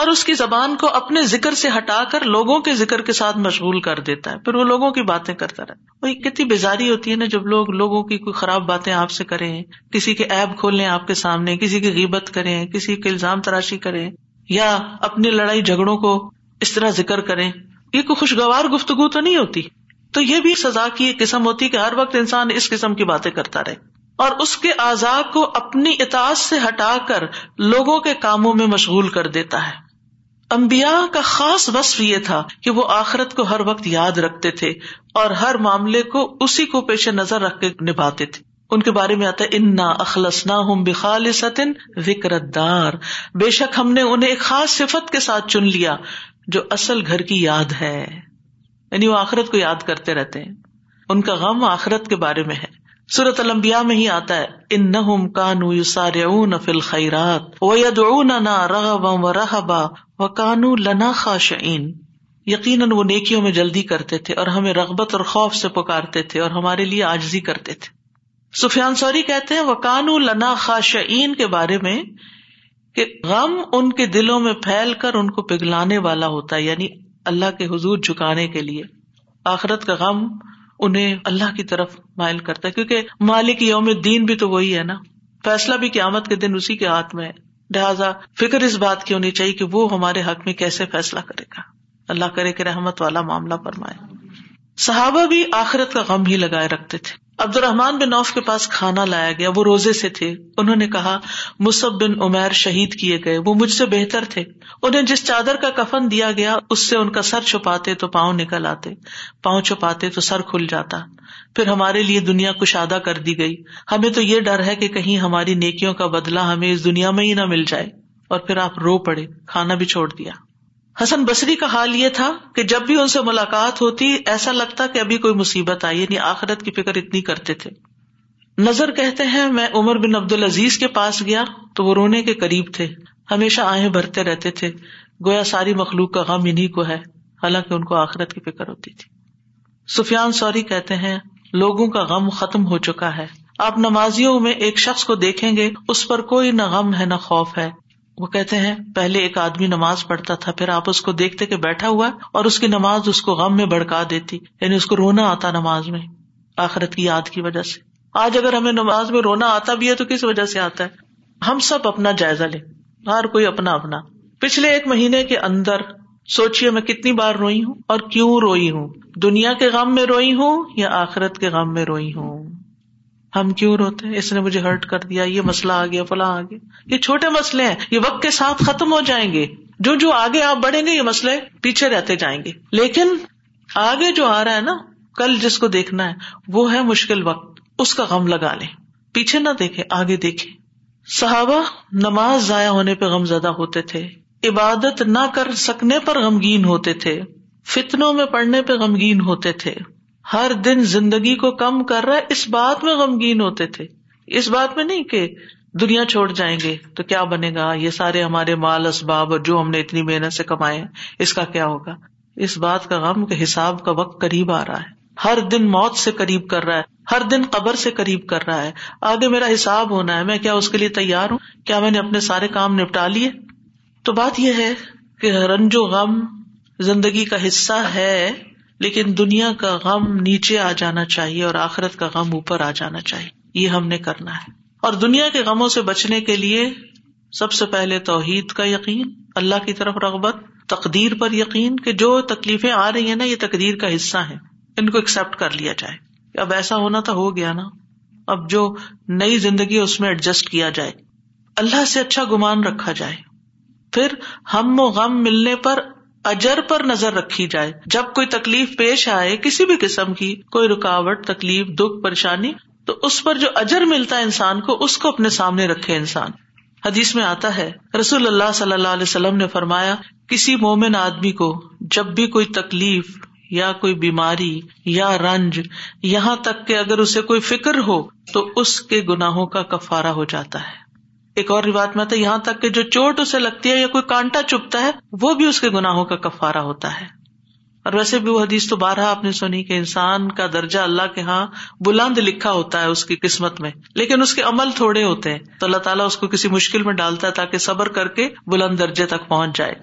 اور اس کی زبان کو اپنے ذکر سے ہٹا کر لوگوں کے ذکر کے ساتھ مشغول کر دیتا ہے۔ پھر وہ لوگوں کی باتیں کرتا رہتا وہی کتنی بیزاری ہوتی ہے نا جب لوگ لوگوں کی کوئی خراب باتیں آپ سے کریں، کسی کے ایب کھول لیں آپ کے سامنے، کسی کی غیبت کریں، کسی کے الزام تراشی کریں، یا اپنی لڑائی جھگڑوں کو اس طرح ذکر کریں۔ یہ کوئی خوشگوار گفتگو تو نہیں ہوتی۔ تو یہ بھی سزا کی ایک قسم ہوتی کہ ہر وقت انسان اس قسم کی باتیں کرتا رہے۔ اور اس کے آزاد کو اپنی اطاعت سے ہٹا کر لوگوں کے کاموں میں مشغول کر دیتا ہے۔ امبیا کا خاص وصف یہ تھا کہ وہ آخرت کو ہر وقت یاد رکھتے تھے اور ہر معاملے کو اسی کو پیش نظر رکھ کے نبھاتے تھے۔ ان کے بارے میں آتا ہے، انا اخلص نہ ہوں بخال ستن دار بے شک ہم نے انہیں ایک خاص صفت کے ساتھ چن لیا جو اصل گھر کی یاد ہے۔ یعنی وہ آخرت کو یاد کرتے رہتے ہیں۔ ان کا غم آخرت کے بارے میں ہے۔ سورت المبیا میں ہی آتا ہے ان نہ کانو یو سار فل خیرات و ید اون رغبا و رحبا و کانو لنا خاشعین یقیناً وہ نیکیوں میں جلدی کرتے تھے اور ہمیں رغبت اور خوف سے پکارتے تھے اور ہمارے لیے آجزی کرتے تھے۔ سفیان سوری کہتے ہیں وہ لنا خاشعین کے بارے میں کہ غم ان کے دلوں میں پھیل کر ان کو پگلانے والا ہوتا ہے یعنی اللہ کے حضور جھکانے کے لیے۔ آخرت کا غم انہیں اللہ کی طرف مائل کرتا ہے، کیونکہ مالک یوم دین بھی تو وہی ہے نا۔ فیصلہ بھی قیامت کے دن اسی کے ہاتھ میں ہے۔ لہٰذا فکر اس بات کی ہونی چاہیے کہ وہ ہمارے حق میں کیسے فیصلہ کرے گا۔ اللہ کرے کہ رحمت والا معاملہ فرمائے۔ صحابہ بھی آخرت کا غم ہی لگائے رکھتے تھے۔ عبد الرحمان بن نوف کے پاس کھانا لایا گیا، وہ روزے سے تھے۔ انہوں نے کہا مصب بن عمیر شہید کیے گئے، وہ مجھ سے بہتر تھے۔ انہیں جس چادر کا کفن دیا گیا، اس سے ان کا سر چھپاتے تو پاؤں نکل آتے، پاؤں چھپاتے تو سر کھل جاتا۔ پھر ہمارے لیے دنیا کشادہ کر دی گئی۔ ہمیں تو یہ ڈر ہے کہ کہیں ہماری نیکیوں کا بدلا ہمیں اس دنیا میں ہی نہ مل جائے۔ اور پھر آپ رو پڑے، کھانا بھی چھوڑ دیا۔ حسن بصری کا حال یہ تھا کہ جب بھی ان سے ملاقات ہوتی، ایسا لگتا کہ ابھی کوئی مصیبت آئی یعنی آخرت کی فکر اتنی کرتے تھے۔ نظر کہتے ہیں، میں عمر بن عبد العزیز کے پاس گیا تو وہ رونے کے قریب تھے۔ ہمیشہ آہیں بھرتے رہتے تھے۔ گویا ساری مخلوق کا غم انہیں کو ہے۔ حالانکہ ان کو آخرت کی فکر ہوتی تھی۔ سفیان سوری کہتے ہیں لوگوں کا غم ختم ہو چکا ہے۔ آپ نمازیوں میں ایک شخص کو دیکھیں گے، اس پر کوئی نہ غم ہے، نہ خوف ہے۔ وہ کہتے ہیں، پہلے ایک آدمی نماز پڑھتا تھا، پھر آپ اس کو دیکھتے کہ بیٹھا ہوا اور اس کی نماز اس کو غم میں بڑکا دیتی یعنی اس کو رونا آتا نماز میں، آخرت کی یاد کی وجہ سے۔ آج اگر ہمیں نماز میں رونا آتا بھی ہے تو کس وجہ سے آتا ہے؟ ہم سب اپنا جائزہ لیں، ہر کوئی اپنا اپنا۔ پچھلے ایک مہینے کے اندر سوچیے میں کتنی بار روئی ہوں اور کیوں روئی ہوں؟ دنیا کے غم میں روئی ہوں یا آخرت کے غم میں روئی ہوں؟ ہم کیوں روتے ہیں؟ اس نے مجھے ہرٹ کر دیا، یہ مسئلہ آ گیا فلاں آ گیا یہ چھوٹے مسئلے ہیں، یہ وقت کے ساتھ ختم ہو جائیں گے۔ جو جو آگے آپ بڑھیں گے، یہ مسئلے پیچھے رہتے جائیں گے۔ لیکن آگے جو آ رہا ہے نا، کل جس کو دیکھنا ہے، وہ ہے مشکل وقت۔ اس کا غم لگا لیں۔ پیچھے نہ دیکھے آگے دیکھے صحابہ نماز ضائع ہونے پہ غم زدہ ہوتے تھے۔ عبادت نہ کر سکنے پر غمگین ہوتے تھے، فتنوں میں پڑنے پہ غمگین ہوتے تھے۔ ہر دن زندگی کو کم کر رہا اس بات میں غمگین ہوتے تھے۔ اس بات میں نہیں کہ دنیا چھوڑ جائیں گے، تو کیا بنے گا؟ یہ سارے ہمارے مال، اسباب اور جو ہم نے اتنی محنت سے کمائے اس کا کیا ہوگا؟ اس بات کا غم کے حساب کا وقت قریب آ رہا ہے۔ ہر دن موت سے قریب کر رہا ہے، ہر دن قبر سے قریب کر رہا ہے۔ آگے میرا حساب ہونا ہے، میں کیا اس کے لیے تیار ہوں؟ کیا میں نے اپنے سارے کام نپٹا لیے؟ تو بات یہ ہے کہ رنج و غم زندگی کا حصہ ہے، لیکن دنیا کا غم نیچے آ جانا چاہیے اور آخرت کا غم اوپر آ جانا چاہیے۔ یہ ہم نے کرنا ہے۔ اور دنیا کے غموں سے بچنے کے لیے سب سے پہلے توحید کا یقین، اللہ کی طرف رغبت، تقدیر پر یقین کہ جو تکلیفیں آ رہی ہیں نا، یہ تقدیر کا حصہ ہے ان کو ایکسپٹ کر لیا جائے۔ اب ایسا ہونا تو ہو گیا نا۔ اب جو نئی زندگی اس میں ایڈجسٹ کیا جائے۔ اللہ سے اچھا گمان رکھا جائے۔ پھر ہم و غم ملنے پر اجر پر نظر رکھی جائے۔ جب کوئی تکلیف پیش آئے کسی بھی قسم کی، کوئی رکاوٹ، تکلیف، دکھ، پریشانی، تو اس پر جو اجر ملتا ہے انسان کو، اس کو اپنے سامنے رکھے انسان۔ حدیث میں آتا ہے، رسول اللہ صلی اللہ علیہ وسلم نے فرمایا، کسی مومن آدمی کو جب بھی کوئی تکلیف یا کوئی بیماری یا رنج یہاں تک کہ اگر اسے کوئی فکر ہو، تو اس کے گناہوں کا کفارا ہو جاتا ہے۔ ایک اور روایت میں یہاں تک کہ جو چوٹ اسے لگتی ہے یا کوئی کانٹا چپتا ہے، وہ بھی اس کے گناہوں کا کفارا ہوتا ہے۔ اور ویسے بھی وہ حدیث تو بارہ آپ نے سنی کہ انسان کا درجہ اللہ کے ہاں بلند لکھا ہوتا ہے اس کی قسمت میں، لیکن اس کے عمل تھوڑے ہوتے ہیں۔ تو اللہ تعالیٰ اس کو کسی مشکل میں ڈالتا ہے تاکہ صبر کر کے بلند درجے تک پہنچ جائے۔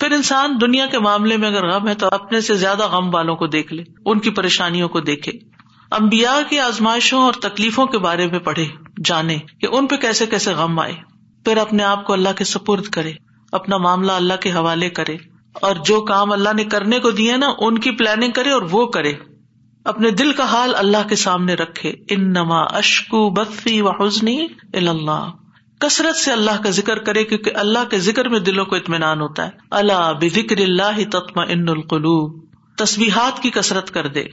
پھر انسان دنیا کے معاملے میں اگر غم ہے تو اپنے سے زیادہ غم والوں کو دیکھ لے، ان کی پریشانیوں کو دیکھے۔ امبیا کی آزمائشوں اور تکلیفوں کے بارے میں پڑھے، جانے کہ ان پہ کیسے کیسے غم آئے۔ پھر اپنے آپ کو اللہ کے سپرد کرے، اپنا معاملہ اللہ کے حوالے کرے۔ اور جو کام اللہ نے کرنے کو دیے نا، ان کی پلاننگ کرے اور وہ کرے۔ اپنے دل کا حال اللہ کے سامنے رکھے۔ ان نما اشکو بفی و حسنی اللہ کثرت سے اللہ کا ذکر کرے کیونکہ اللہ کے ذکر میں دلوں کو اطمینان ہوتا ہے۔ اللہ بکر اللہ تتما ان القلوب۔ تصویحات کی کثرت کر دے۔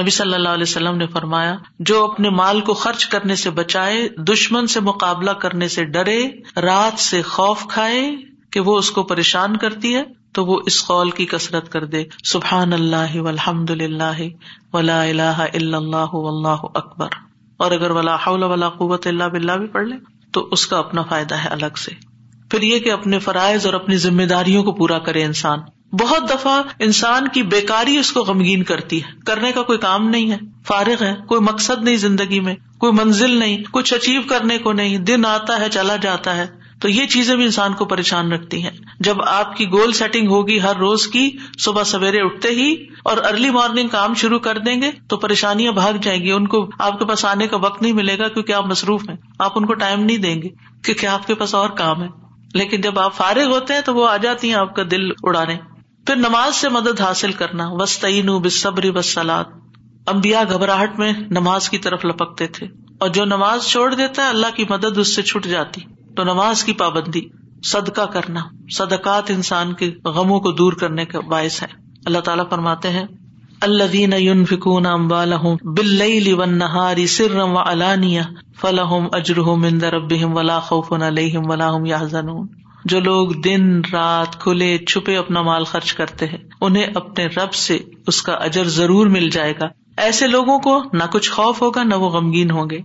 نبی صلی اللہ علیہ وسلم نے فرمایا، جو اپنے مال کو خرچ کرنے سے بچائے، دشمن سے مقابلہ کرنے سے ڈرے، رات سے خوف کھائے کہ وہ اس کو پریشان کرتی ہے، تو وہ اس قول کی کسرت کر دے۔ سبحان اللہ الحمد اللہ ولا اللہ اللہ اللہ اکبر۔ اور اگر ولا ولا قوت اللہ بلّہ بھی پڑھ لے، تو اس کا اپنا فائدہ ہے الگ سے۔ پھر یہ کہ اپنے فرائض اور اپنی ذمہ داریوں کو پورا کرے انسان۔ بہت دفعہ انسان کی بیکاری اس کو غمگین کرتی ہے۔ کرنے کا کوئی کام نہیں ہے۔ فارغ ہے۔ کوئی مقصد نہیں زندگی میں۔ کوئی منزل نہیں۔ کچھ اچیو کرنے کو نہیں۔ دن آتا ہے، چلا جاتا ہے۔ تو یہ چیزیں بھی انسان کو پریشان رکھتی ہیں۔ جب آپ کی گول سیٹنگ ہوگی ہر روز کی، صبح سویرے اٹھتے ہی اور ارلی مارننگ کام شروع کر دیں گے، تو پریشانیاں بھاگ جائیں گی۔ ان کو آپ کے پاس آنے کا وقت نہیں ملے گا کیونکہ آپ مصروف ہیں۔ آپ ان کو ٹائم نہیں دیں گے کیونکہ آپ کے پاس اور کام ہے۔ لیکن جب آپ فارغ ہوتے ہیں تو وہ آ جاتی ہیں آپ کا دل اڑانے۔ پھر نماز سے مدد حاصل کرنا۔ وسطین بصبری وسلاد امبیا گھبراہٹ میں نماز کی طرف لپکتے تھے۔ اور جو نماز چھوڑ دیتا ہے، اللہ کی مدد اس سے چھٹ جاتی۔ تو نماز کی پابندی، صدقہ کرنا۔ صدقات انسان کے غموں کو دور کرنے کا باعث ہے۔ اللہ تعالیٰ فرماتے ہیں اللہ دین فکون امبال بل نہاری سرم و علانیہ فلاحم اجرحم اندر ولا خوف علیہم یا جو لوگ دن رات کھلے چھپے اپنا مال خرچ کرتے ہیں، انہیں اپنے رب سے اس کا اجر ضرور مل جائے گا۔ ایسے لوگوں کو نہ کچھ خوف ہوگا، نہ وہ غمگین ہوں گے۔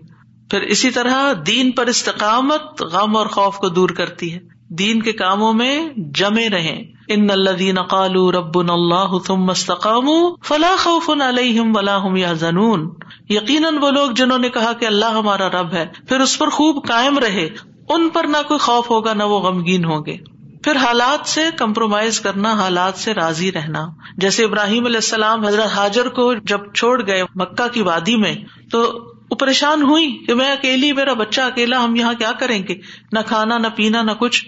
پھر اسی طرح دین پر استقامت غم اور خوف کو دور کرتی ہے۔ دین کے کاموں میں جمے رہے ان اللہ دین قالو رب اللہ تم مستقام فلاح خوف علیہم ولا ہم یا زنون یقیناً وہ لوگ جنہوں نے کہا کہ اللہ ہمارا رب ہے، پھر اس پر خوب قائم رہے۔ ان پر نہ کوئی خوف ہوگا، نہ وہ غمگین ہوں گے۔ پھر حالات سے کمپرومائز کرنا، حالات سے راضی رہنا۔ جیسے ابراہیم علیہ السلام حضرت حاضر کو جب چھوڑ گئے مکہ کی وادی میں، تو وہ پریشان ہوئی کہ میں اکیلی، میرا بچہ اکیلا، ہم یہاں کیا کریں گے؟ نہ کھانا، نہ پینا، نہ کچھ۔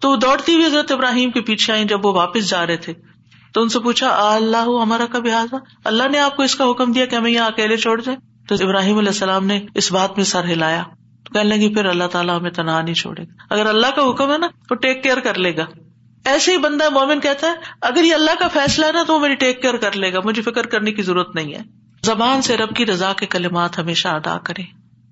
تو دوڑتی ہوئی حضرت ابراہیم کے پیچھے آئی جب وہ واپس جا رہے تھے۔ تو ان سے پوچھا اللہ ہمارا کب یاد اللہ نے آپ کو اس کا حکم دیا کہ ہمیں یہاں اکیلے چھوڑ جائیں؟ تو ابراہیم علیہ السلام نے اس بات میں سر ہلایا۔ تو کہنے لگی، پھر اللہ تعالیٰ ہمیں تنہا نہیں چھوڑے گا۔ اگر اللہ کا حکم ہے نا تو ٹیک کیئر کر لے گا۔ ایسے ہی بندہ مومن کہتا ہے، اگر یہ اللہ کا فیصلہ ہے نا، تو وہ میری ٹیک کیئر کر لے گا۔ مجھے فکر کرنے کی ضرورت نہیں ہے۔ زبان سے رب کی رضا کے کلمات ہمیشہ ادا کرے۔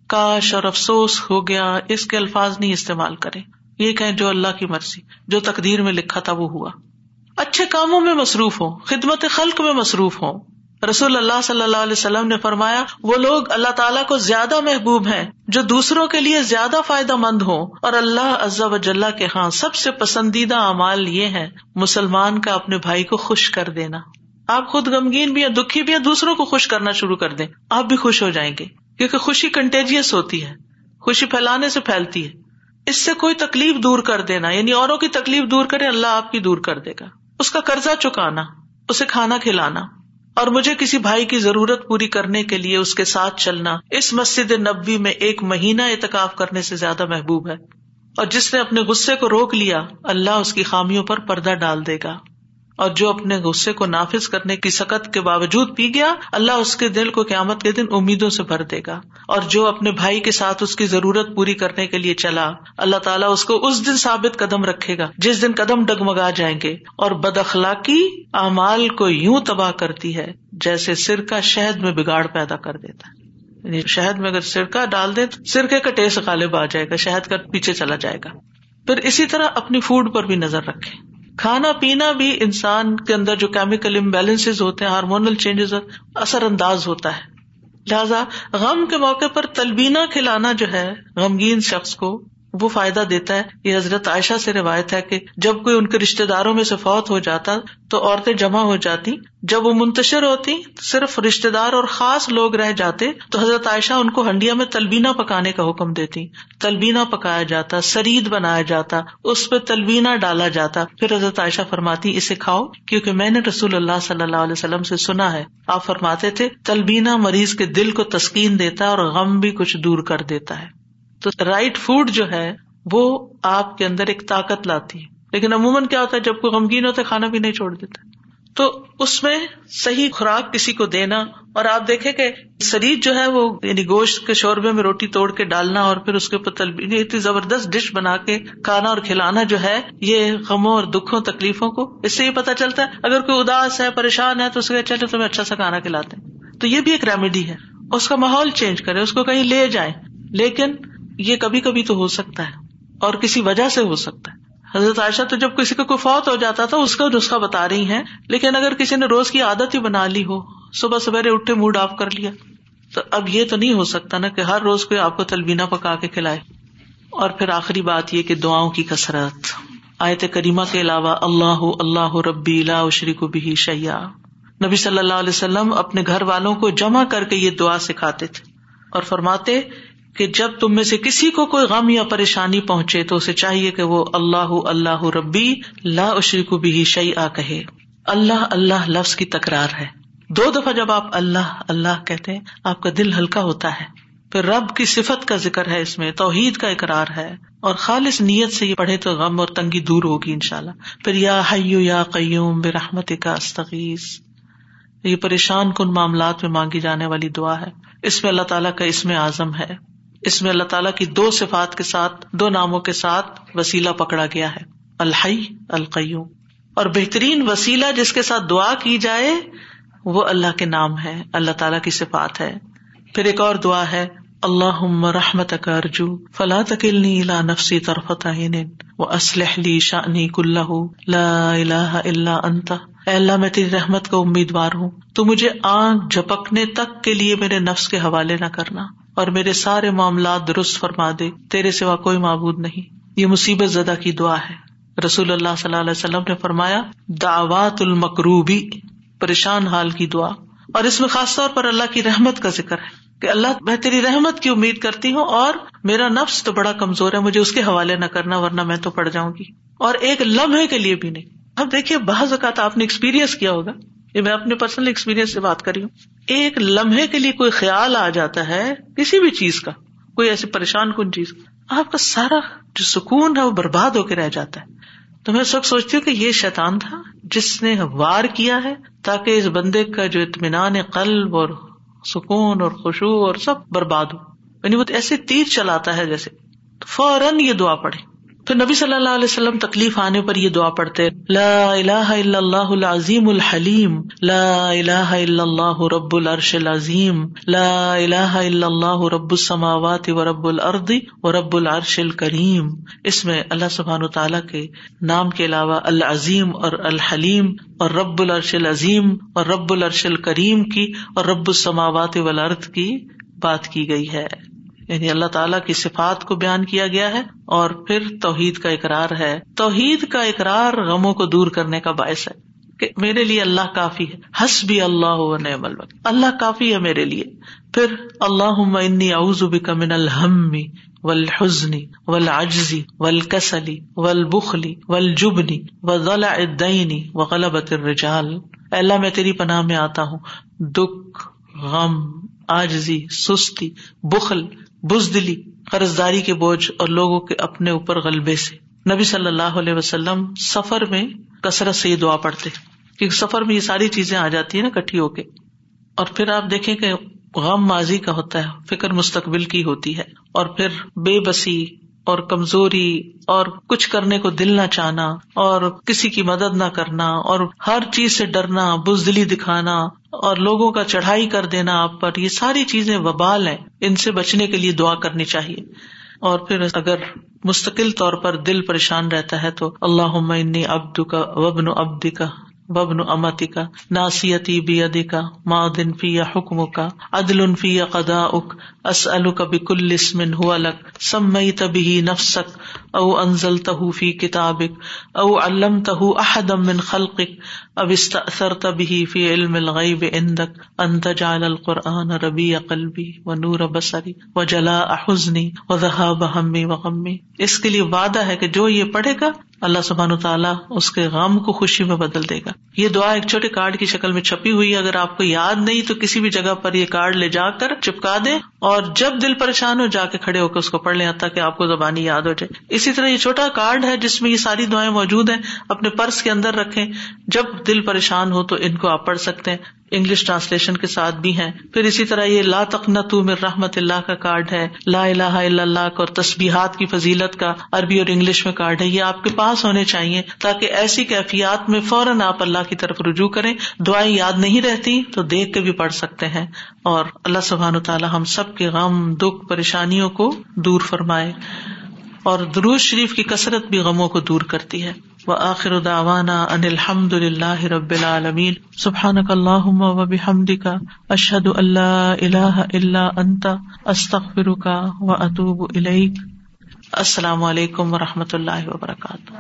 کاش اور افسوس ہو گیا، اس کے الفاظ نہیں استعمال کرے۔ یہ کہ جو اللہ کی مرضی، جو تقدیر میں لکھا تھا وہ ہوا۔ اچھے کاموں میں مصروف ہو خدمت خلق میں مصروف ہو رسول اللہ صلی اللہ علیہ وسلم نے فرمایا، وہ لوگ اللہ تعالیٰ کو زیادہ محبوب ہیں، جو دوسروں کے لیے زیادہ فائدہ مند ہو اور اللہ عزا وجال کے ہاں سب سے پسندیدہ اعمال یہ ہے مسلمان کا اپنے بھائی کو خوش کر دینا۔ آپ خود غمگین بھی ہیں، دکھی بھی ہیں، دوسروں کو خوش کرنا شروع کر دیں۔ آپ بھی خوش ہو جائیں گے، کیونکہ خوشی کنٹیجیس ہوتی ہے۔ خوشی پھیلانے سے پھیلتی ہے۔ اس سے کوئی تکلیف دور کر دینا یعنی اوروں کی تکلیف دور کرے، اللہ آپ کی دور کر دے گا۔ اس کا قرضہ چکانا، اسے کھانا کھلانا۔ اور مجھے کسی بھائی کی ضرورت پوری کرنے کے لیے اس کے ساتھ چلنا اس مسجد نبی میں ایک مہینہ اعتکاف کرنے سے زیادہ محبوب ہے اور جس نے اپنے غصے کو روک لیا، اللہ اس کی خامیوں پر پردہ ڈال دے گا۔ اور جو اپنے غصے کو نافذ کرنے کی سکت کے باوجود پی گیا، اللہ اس کے دل کو قیامت کے دن امیدوں سے بھر دے گا۔ اور جو اپنے بھائی کے ساتھ اس کی ضرورت پوری کرنے کے لیے چلا، اللہ تعالیٰ اس کو اس دن ثابت قدم رکھے گا، جس دن قدم ڈگمگا جائیں گے۔ اور بد اخلاقی اعمال کو یوں تباہ کرتی ہے جیسے سرکہ شہد میں بگاڑ پیدا کر دیتا۔ ہے یعنی شہد میں اگر سرکہ ڈال دے تو سرکے کا ٹیسٹ غالب آ جائے گا، شہد کا پیچھے چلا جائے گا۔ پھر اسی طرح اپنی فوڈ پر بھی نظر رکھے کھانا پینا بھی انسان کے اندر جو کیمیکل امبیلنس ہوتے ہیں ہارمونل چینجز اثر انداز ہوتا ہے۔ لہذا غم کے موقع پر تلبینہ کھلانا جو ہے، غمگین شخص کو وہ فائدہ دیتا ہے۔ یہ حضرت عائشہ سے روایت ہے کہ جب کوئی ان کے رشتے داروں میں سے فوت ہو جاتا تو عورتیں جمع ہو جاتی۔ جب وہ منتشر ہوتی، صرف رشتے دار اور خاص لوگ رہ جاتے، تو حضرت عائشہ ان کو ہنڈیا میں تلبینہ پکانے کا حکم دیتی۔ تلبینہ پکایا جاتا، سرید بنایا جاتا، اس پہ تلبینہ ڈالا جاتا۔ پھر حضرت عائشہ فرماتی، اسے کھاؤ، کیونکہ میں نے رسول اللہ صلی اللہ علیہ وسلم سے سنا ہے۔ آپ فرماتے تھے، تلبینہ مریض کے دل کو تسکین دیتا اور غم بھی کچھ دور کر دیتا ہے۔ تو رائٹ فوڈ جو ہے وہ آپ کے اندر ایک طاقت لاتی ہے۔ لیکن عموماً کیا ہوتا ہے، جب کوئی غمگین ہوتا ہے، کھانا بھی نہیں چھوڑ دیتا۔ تو اس میں صحیح خوراک کسی کو دینا اور آپ دیکھیں کہ شریر جو ہے وہ یعنی گوشت کے شوربے میں روٹی توڑ کے ڈالنا اور پھر اس کے اوپر تلبی یعنی اتنی زبردست ڈش بنا کے کھانا اور کھلانا جو ہے، یہ غموں اور دکھوں، تکلیفوں کو، اس سے یہ پتا چلتا ہے، اگر کوئی اداس ہے، پریشان ہے، تو اس کے چلے تمہیں اچھا سا کھانا کھلاتے ہیں۔ تو یہ بھی ایک ریمیڈی ہے۔ اس کا ماحول چینج کرے اس کو کہیں لے جائیں۔ لیکن یہ کبھی کبھی تو ہو سکتا ہے اور کسی وجہ سے ہو سکتا ہے۔ حضرت عائشہ تو جب کسی کا کوئی فوت ہو جاتا تھا، اس کا نسخہ بتا رہی ہیں، لیکن اگر کسی نے روز کی عادت ہی بنا لی ہو، صبح سویرے اٹھے موڈ آف کر لیا، تو اب یہ تو نہیں ہو سکتا نا کہ ہر روز کوئی آپ کو تلبینہ پکا کے کھلائے۔ اور پھر آخری بات یہ کہ دعاؤں کی کثرت۔ آیت کریمہ کے علاوہ اللہ اللہ ربی لا شریک بھی شیا نبی صلی اللہ علیہ وسلم اپنے گھر والوں کو جمع کر کے یہ دعا سکھاتے تھے اور فرماتے کہ جب تم میں سے کسی کو کوئی غم یا پریشانی پہنچے تو اسے چاہیے کہ وہ اللہ اللہ ربی لا اشریک بھی شیا کہے۔ اللہ اللہ لفظ کی تکرار ہے۔ دو دفعہ جب آپ اللہ اللہ کہتے ہیں، آپ کا دل ہلکا ہوتا ہے۔ پھر رب کی صفت کا ذکر ہے اس میں، توحید کا اقرار ہے۔ اور خالص نیت سے یہ پڑھے تو غم اور تنگی دور ہوگی ان شاء اللہ پھر یا حیو یا قیوم برحمت کا استغیث۔ یہ پریشان کن معاملات میں مانگی جانے والی دعا ہے۔ اس میں اللہ تعالیٰ کا اس میں اعظم ہے۔ اس میں اللہ تعالیٰ کی دو صفات کے ساتھ، دو ناموں کے ساتھ وسیلہ پکڑا گیا ہے، الحی، القیوم۔ اور بہترین وسیلہ جس کے ساتھ دعا کی جائے، وہ اللہ کے نام ہے، اللہ تعالیٰ کی صفات ہے۔ پھر ایک اور دعا ہے اللہ رحمت ارجو، فلا تکلنی الا نفسی طرفت اسلح لی شانی کلّہ، لا الہ الا انت۔ اے اللہ، میں تیری رحمت کا امیدوار ہوں۔ تو مجھے آنکھ جھپکنے تک کے لیے میرے نفس کے حوالے نہ کرنا۔ اور میرے سارے معاملات درست فرما دے، تیرے سوا کوئی معبود نہیں۔ یہ مصیبت زدہ کی دعا ہے۔ رسول اللہ صلی اللہ علیہ وسلم نے فرمایا، دعوات المکروبی پریشان حال کی دعا۔ اور اس میں خاص طور پر اللہ کی رحمت کا ذکر ہے کہ اللہ میں تیری رحمت کی امید کرتی ہوں اور میرا نفس تو بڑا کمزور ہے، مجھے اس کے حوالے نہ کرنا ورنہ میں تو پڑ جاؤں گی۔ اور ایک لمحے کے لیے بھی نہیں۔ اب دیکھیے، بعض اوقات آپ نے ایکسپیرئنس کیا ہوگا۔ یہ میں اپنے پرسنل ایکسپیرئنس سے بات کری ہوں۔ ایک لمحے کے لیے کوئی خیال آ جاتا ہے کسی بھی چیز کا، کوئی ایسی پریشان کن چیز آپ کا سارا جو سکون ہے وہ برباد ہو کے رہ جاتا ہے۔ تو میں سب سوچتی ہوں کہ یہ شیطان تھا جس نے وار کیا ہے تاکہ اس بندے کا جو اطمینان قلب اور سکون اور خوشبو اور سب برباد ہو۔ یعنی وہ ایسے تیر چلاتا ہے جیسے۔ فوراً یہ دعا پڑے تو نبی صلی اللہ علیہ وسلم تکلیف آنے پر یہ دعا پڑھتے، لا الہ الا اللہ العظیم الحلیم، لا الہ الا اللہ رب العرش العظیم، لا الہ الا اللہ رب السماوات و رب الارض و رب العرش الکریم۔ اس میں اللہ سبحان تعالیٰ کے نام کے علاوہ العظیم اور الحلیم اور رب العرش العظیم اور رب العرش الکریم کی اور رب السماوات والارض کی بات کی گئی ہے۔ یعنی اللہ تعالیٰ کی صفات کو بیان کیا گیا ہے اور پھر توحید کا اقرار ہے۔ توحید کا اقرار غموں کو دور کرنے کا باعث ہے کہ میرے لیے اللہ کافی ہے۔ ہس بھی اللہ نعم الوکیل۔ اللہ کافی ہے میرے لیے۔ پھر اللہ انی اعوذ بک من الحم والحزن والعجز والکسل والبخل والجبن وضلع الدین وغلبۃ الرجال۔ اللہ، میں تیری پناہ میں آتا ہوں۔ دکھ، غم آجزی سستی، بخل بزدلی قرض داری کے بوجھ اور لوگوں کے اپنے اوپر غلبے سے۔ نبی صلی اللہ علیہ وسلم سفر میں کثرت سے یہ دعا پڑھتے کیونکہ سفر میں یہ ساری چیزیں آ جاتی ہیں نا کٹھی ہو کے۔ اور پھر آپ دیکھیں کہ غم ماضی کا ہوتا ہے، فکر مستقبل کی ہوتی ہے۔ اور پھر بے بسی اور کمزوری اور کچھ کرنے کو دل نہ چاہنا اور کسی کی مدد نہ کرنا اور ہر چیز سے ڈرنا، بزدلی دکھانا اور لوگوں کا چڑھائی کر دینا آپ پر، یہ ساری چیزیں وبال ہیں۔ ان سے بچنے کے لیے دعا کرنی چاہیے۔ اور پھر اگر مستقل طور پر دل پریشان رہتا ہے تو اللہ ابد کا وبن ابد کا وبن امتی کا ناسیتی بی ادی کا معدن فی یا حکم کا عدل فی یا قدا اک اس الک بکل اسمن ہو الگ سمئی تبھی نفسک، او انزل تہ فی کتابک، او علم تہ احدم من خلقک اب استأثر تبھی فی علم الغیب عندک انت جعل القرآن ربی قلبی و نور بصری و جلا حزنی و ذہاب ہمی و غمی۔ اس کے لیے وعدہ ہے کہ جو یہ پڑھے گا اللہ سبحان و تعالیٰ اس کے غم کو خوشی میں بدل دے گا۔ یہ دعا ایک چھوٹے کارڈ کی شکل میں چھپی ہوئی اگر آپ کو یاد نہیں تو کسی بھی جگہ پر یہ کارڈ لے جا کر چپکا دے اور جب دل پریشان ہو جا کے کھڑے ہو کے اس کو پڑھ لیں تاکہ آپ کو زبانی یاد ہو جائے۔ اسی طرح یہ چھوٹا کارڈ ہے جس میں یہ ساری دعائیں موجود ہیں۔ اپنے پرس کے اندر رکھے جب دل پریشان ہو تو ان کو آپ پڑھ سکتے ہیں۔ انگلش ٹرانسلیشن کے ساتھ بھی ہیں۔ پھر اسی طرح یہ لا تو مر رحمت اللہ کا کارڈ ہے۔ لا الہ الا اللہ اور تسبیحات کی فضیلت کا عربی اور انگلش میں کارڈ ہے۔ یہ آپ کے پاس ہونے چاہیے تاکہ ایسی کیفیات میں فوراً آپ اللہ کی طرف رجوع کریں۔ دعائیں یاد نہیں رہتی تو دیکھ کے بھی پڑھ سکتے ہیں۔ اور اللہ سبحان تعالیٰ ہم سب کے غم، دکھ، پریشانیوں کو دور فرمائے اور دروز شریف کی کثرت بھی غموں کو دور کرتی ہے۔ و آخر داوانا ان الحمد للہ رب العالمین. سبحان اللہ و بحمد کا اشد اللہ اللہ اللہ انتا استخر کا و اطوب السلام علیکم و رحمۃ اللہ وبرکاتہ.